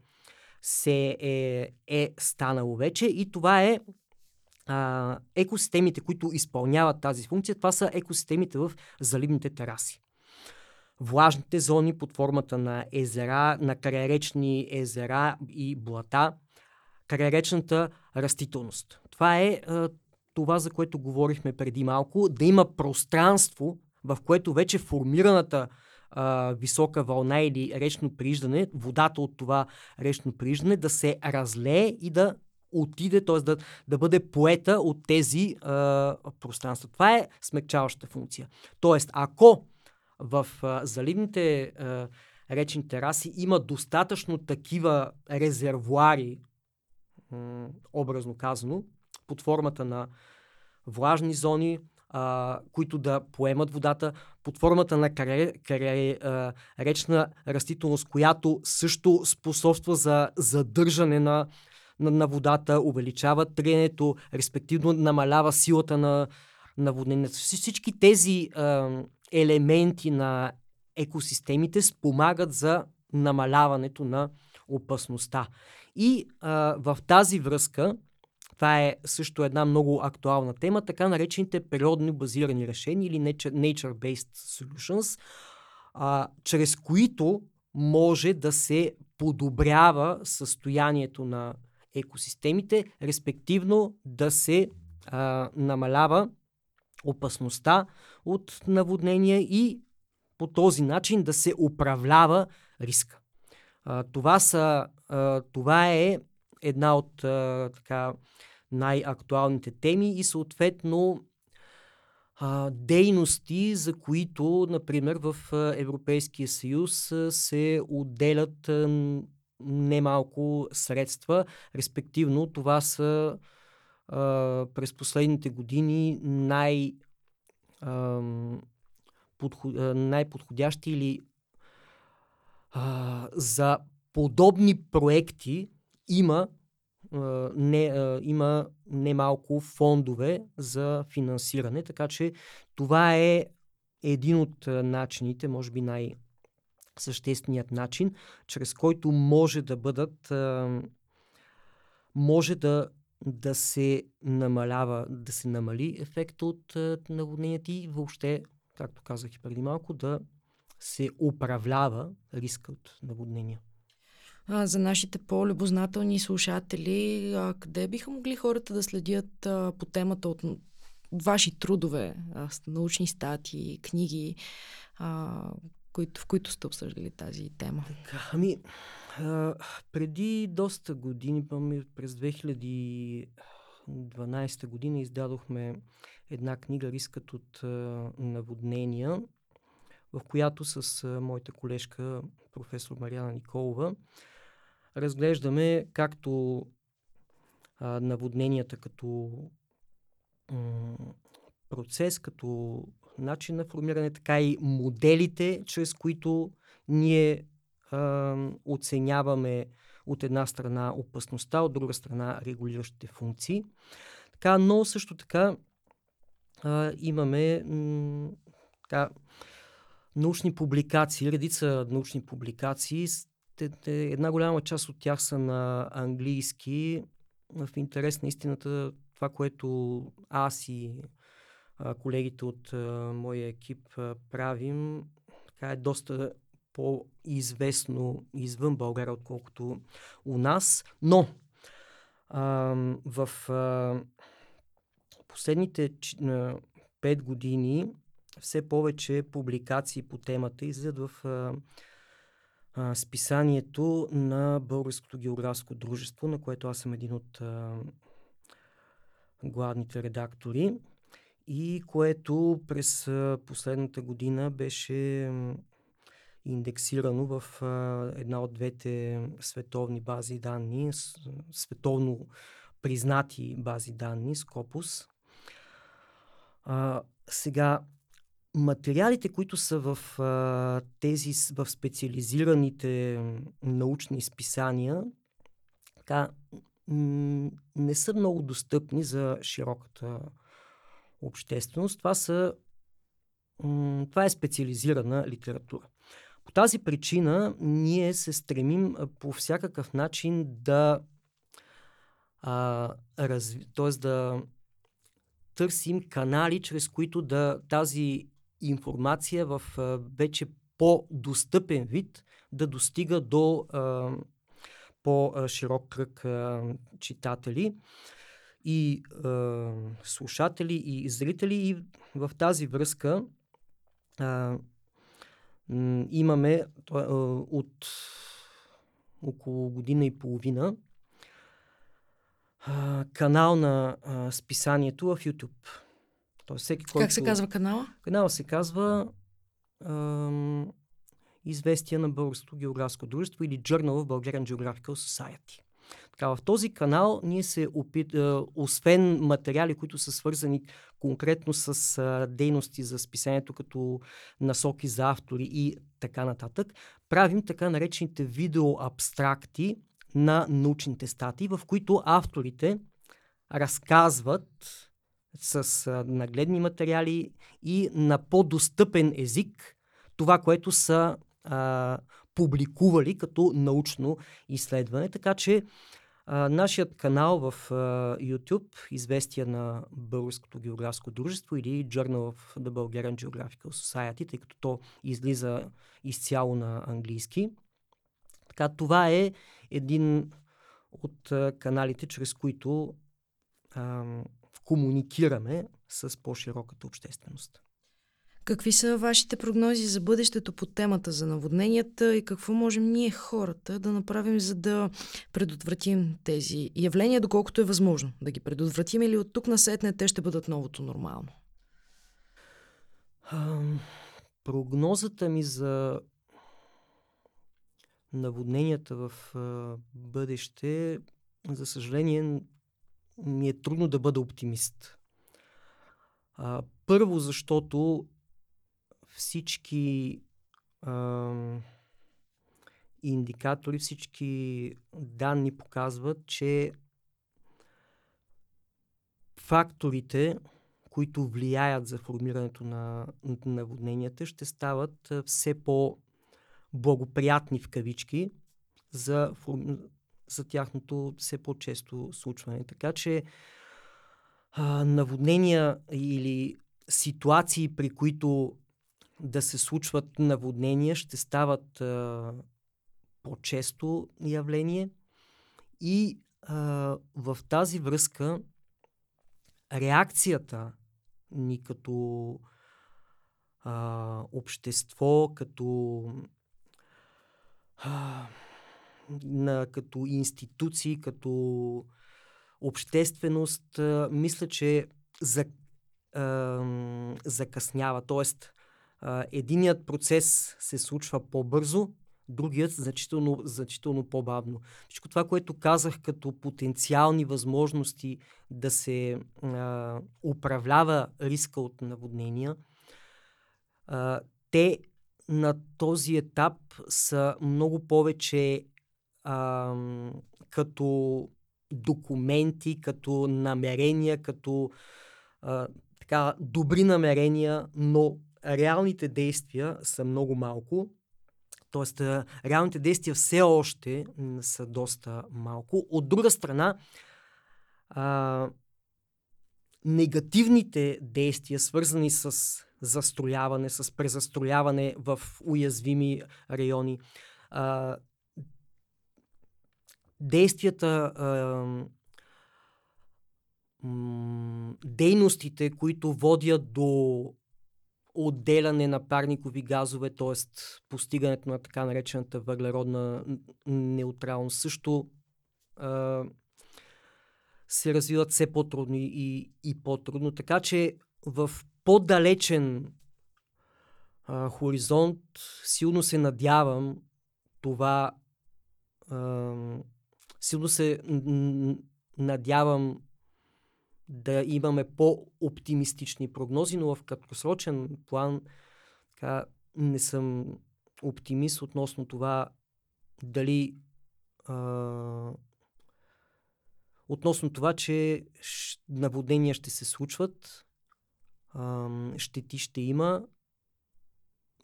[SPEAKER 2] се е, е станало вече и това е а, екосистемите, които изпълняват тази функция, това са екосистемите в заливните тераси. Влажните зони под формата на езера, на крайречни езера и блата, крайречната растителност. Това е това, за което говорихме преди малко, да има пространство, в което вече формираната а, висока вълна или речно прииждане, водата от това речно прииждане да се разлее и да отиде, т.е. Да, да бъде поета от тези а, пространства. Това е смягчаващата функция. Тоест, ако в а, заливните а, речни тераси има достатъчно такива резервуари, м- образно казано, под формата на влажни зони, а, които да поемат водата, под формата на каре, каре, а, речна растителност, която също способства за задържане на, на, на водата, увеличава триенето, респективно намалява силата на наводнението. Всички тези а, елементи на екосистемите спомагат за намаляването на опасността. И а, в тази връзка това е също една много актуална тема, така наречените природни базирани решения или nature-based solutions, а, чрез които може да се подобрява състоянието на екосистемите, респективно да се а, намалява опасността от наводнения и по този начин да се управлява риска. А, това, са, а, това е една от а, така, най-актуалните теми и съответно а, дейности, за които, например, в Европейския съюз се отделят немалко средства. Респективно, това са а, през последните години най- а, подход, най-подходящи или а, за подобни проекти има не, има немалко фондове за финансиране, така че това е един от начините, може би най- същественият начин, чрез който може да бъдат може да, да се намалява, да се намали ефекта от наводнението и въобще, както казах и преди малко, да се управлява риска от наводнения
[SPEAKER 1] а, за нашите по-любознателни слушатели, а, къде биха могли хората да следят а, по темата от ваши трудове, а, научни статии, книги, а, които, в които сте обсъждали тази тема?
[SPEAKER 2] Така, ами, а, преди доста години, помня, през 2012 година издадохме една книга Рискът от а, наводнения, в която с а, моята колежка професор Марияна Николова разглеждаме както а, наводненията като м- процес, като начин на формиране, така и моделите, чрез които ние а, оценяваме от една страна опасността, от друга страна регулиращите функции. Така, но също така а, имаме м- така, научни публикации, редица научни публикации една голяма част от тях са на английски. В интерес на истината, това, което аз и а, колегите от а, моя екип а, правим, така е доста по-известно извън България, отколкото у нас. Но а, в а, последните 5 години все повече публикации по темата излизат в а, списанието на Българското географско дружество, на което аз съм един от а, главните редактори и което през а, последната година беше индексирано в а, една от двете световни бази данни, световно признати бази данни, Scopus. А, сега, материалите, които са в а, тези, в специализираните научни списания, така, не са много достъпни за широката общественост. Това, са, това е специализирана литература. По тази причина ние се стремим по всякакъв начин да, а, разви, т.е. да търсим канали, чрез които да тази информация в а, вече по-достъпен вид да достига до а, по-широк кръг а, читатели и а, слушатели и зрители. И в тази връзка а, имаме а, от около година и половина а, канал на а, списанието в YouTube.
[SPEAKER 1] Тоест, всеки, който... Как се казва канала?
[SPEAKER 2] Канала се казва ам, Известия на Българското географско дружество или Journal of Bulgarian Geographical Society. Така, в този канал ние се опит, освен материали, които са свързани конкретно с а, дейности за списанието, като насоки за автори и така нататък, правим така наречените видеоабстракти на научните статии, в които авторите разказват с нагледни материали и на по-достъпен език това, което са а, публикували като научно изследване. Така че а, нашият канал в а, YouTube, известия на Българското географско дружество или Journal of the Bulgarian Geographical Society, тъй като то излиза изцяло на английски. Така, това е един от а, каналите, чрез които а, комуникираме с по-широката общественост.
[SPEAKER 1] Какви са вашите прогнози за бъдещето по темата за наводненията и какво можем ние хората да направим, за да предотвратим тези явления, доколкото е възможно да ги предотвратим или от тук насетне те ще бъдат новото нормално?
[SPEAKER 2] А, прогнозата ми за наводненията в а, бъдеще, за съжаление, ми е трудно да бъда оптимист. А, първо, защото всички а, индикатори, всички данни показват, че факторите, които влияят за формирането на наводненията, ще стават все по-благоприятни в кавички за, за тяхното все по-често случване. Така че а, наводнения или ситуации, при които да се случват наводнения, ще стават а, по-често явление и а, в тази връзка реакцията ни като а, общество, като, а, на, като институции, като общественост, мисля, че за, а, закъснява. Тоест, а, единият процес се случва по-бързо, другият значително, значително по-бавно. Всичко това, което казах като потенциални възможности да се а, управлява риска от наводнения, а, те на този етап са много повече като документи, като намерения, като а, така, добри намерения, но реалните действия са много малко. Тоест, реалните действия все още са доста малко. От друга страна, а, негативните действия, свързани с застрояване, с презастрояване в уязвими райони, а, действията, дейностите, които водят до отделяне на парникови газове, т.е. постигането на така наречената въглеродна неутралност, също а, се развиват все по-трудно и, и по-трудно. Така че в по-далечен а, хоризонт силно се надявам това а, силно се надявам да имаме по-оптимистични прогнози, но в краткосрочен план така, не съм оптимист относно това дали а, относно това, че наводнения ще се случват, а, щети ще има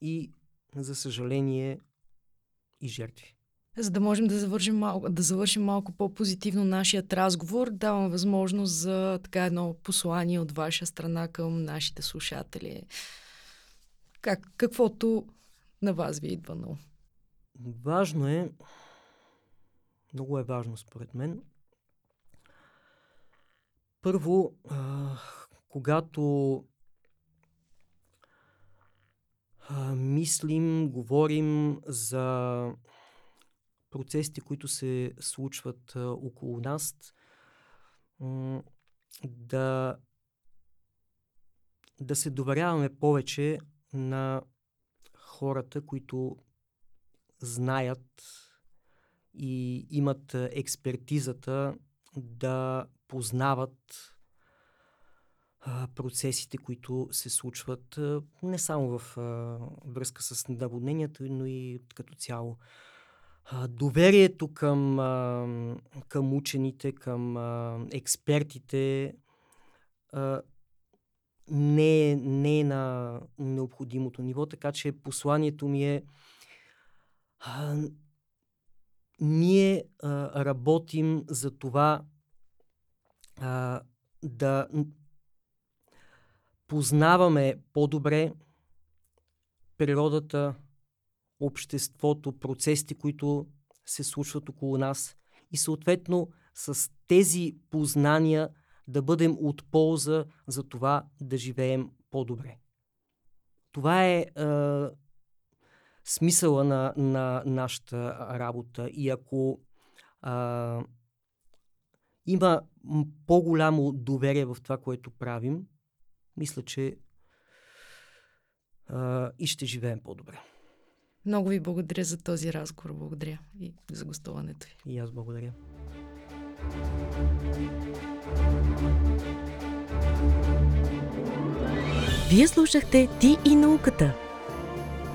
[SPEAKER 2] и, за съжаление, и жертви.
[SPEAKER 1] За да можем да завършим малко, да завършим малко по-позитивно нашият разговор, давам възможност за така едно послание от ваша страна към нашите слушатели. Как, каквото на вас ви идва но.
[SPEAKER 2] Важно е, много е важно според мен, първо, когато мислим, говорим за процесите, които се случват а, около нас, да, да се доверяваме повече на хората, които знаят и имат експертизата да познават процесите, които се случват не само в връзка с наводненията, но и като цяло. Доверието към, към учените, към експертите не, е, не е на необходимото ниво, така че посланието ми е ние работим за това да познаваме по-добре природата, обществото, процесите, които се случват около нас и съответно с тези познания да бъдем от полза за това да живеем по-добре. Това е, е смисъла на, на нашата работа и ако е, има по-голямо доверие в това, което правим, мисля, че а, и ще живеем по-добре.
[SPEAKER 1] Много ви благодаря за този разговор. Благодаря и за гостуването ви.
[SPEAKER 2] И аз благодаря.
[SPEAKER 3] Вие слушахте Ти и науката.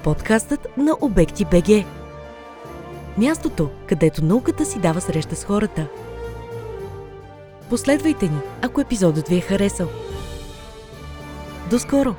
[SPEAKER 3] Подкастът на Обекти БГ. Мястото, където науката си дава среща с хората – Последвайте ни, ако епизодът ви е харесал. До скоро!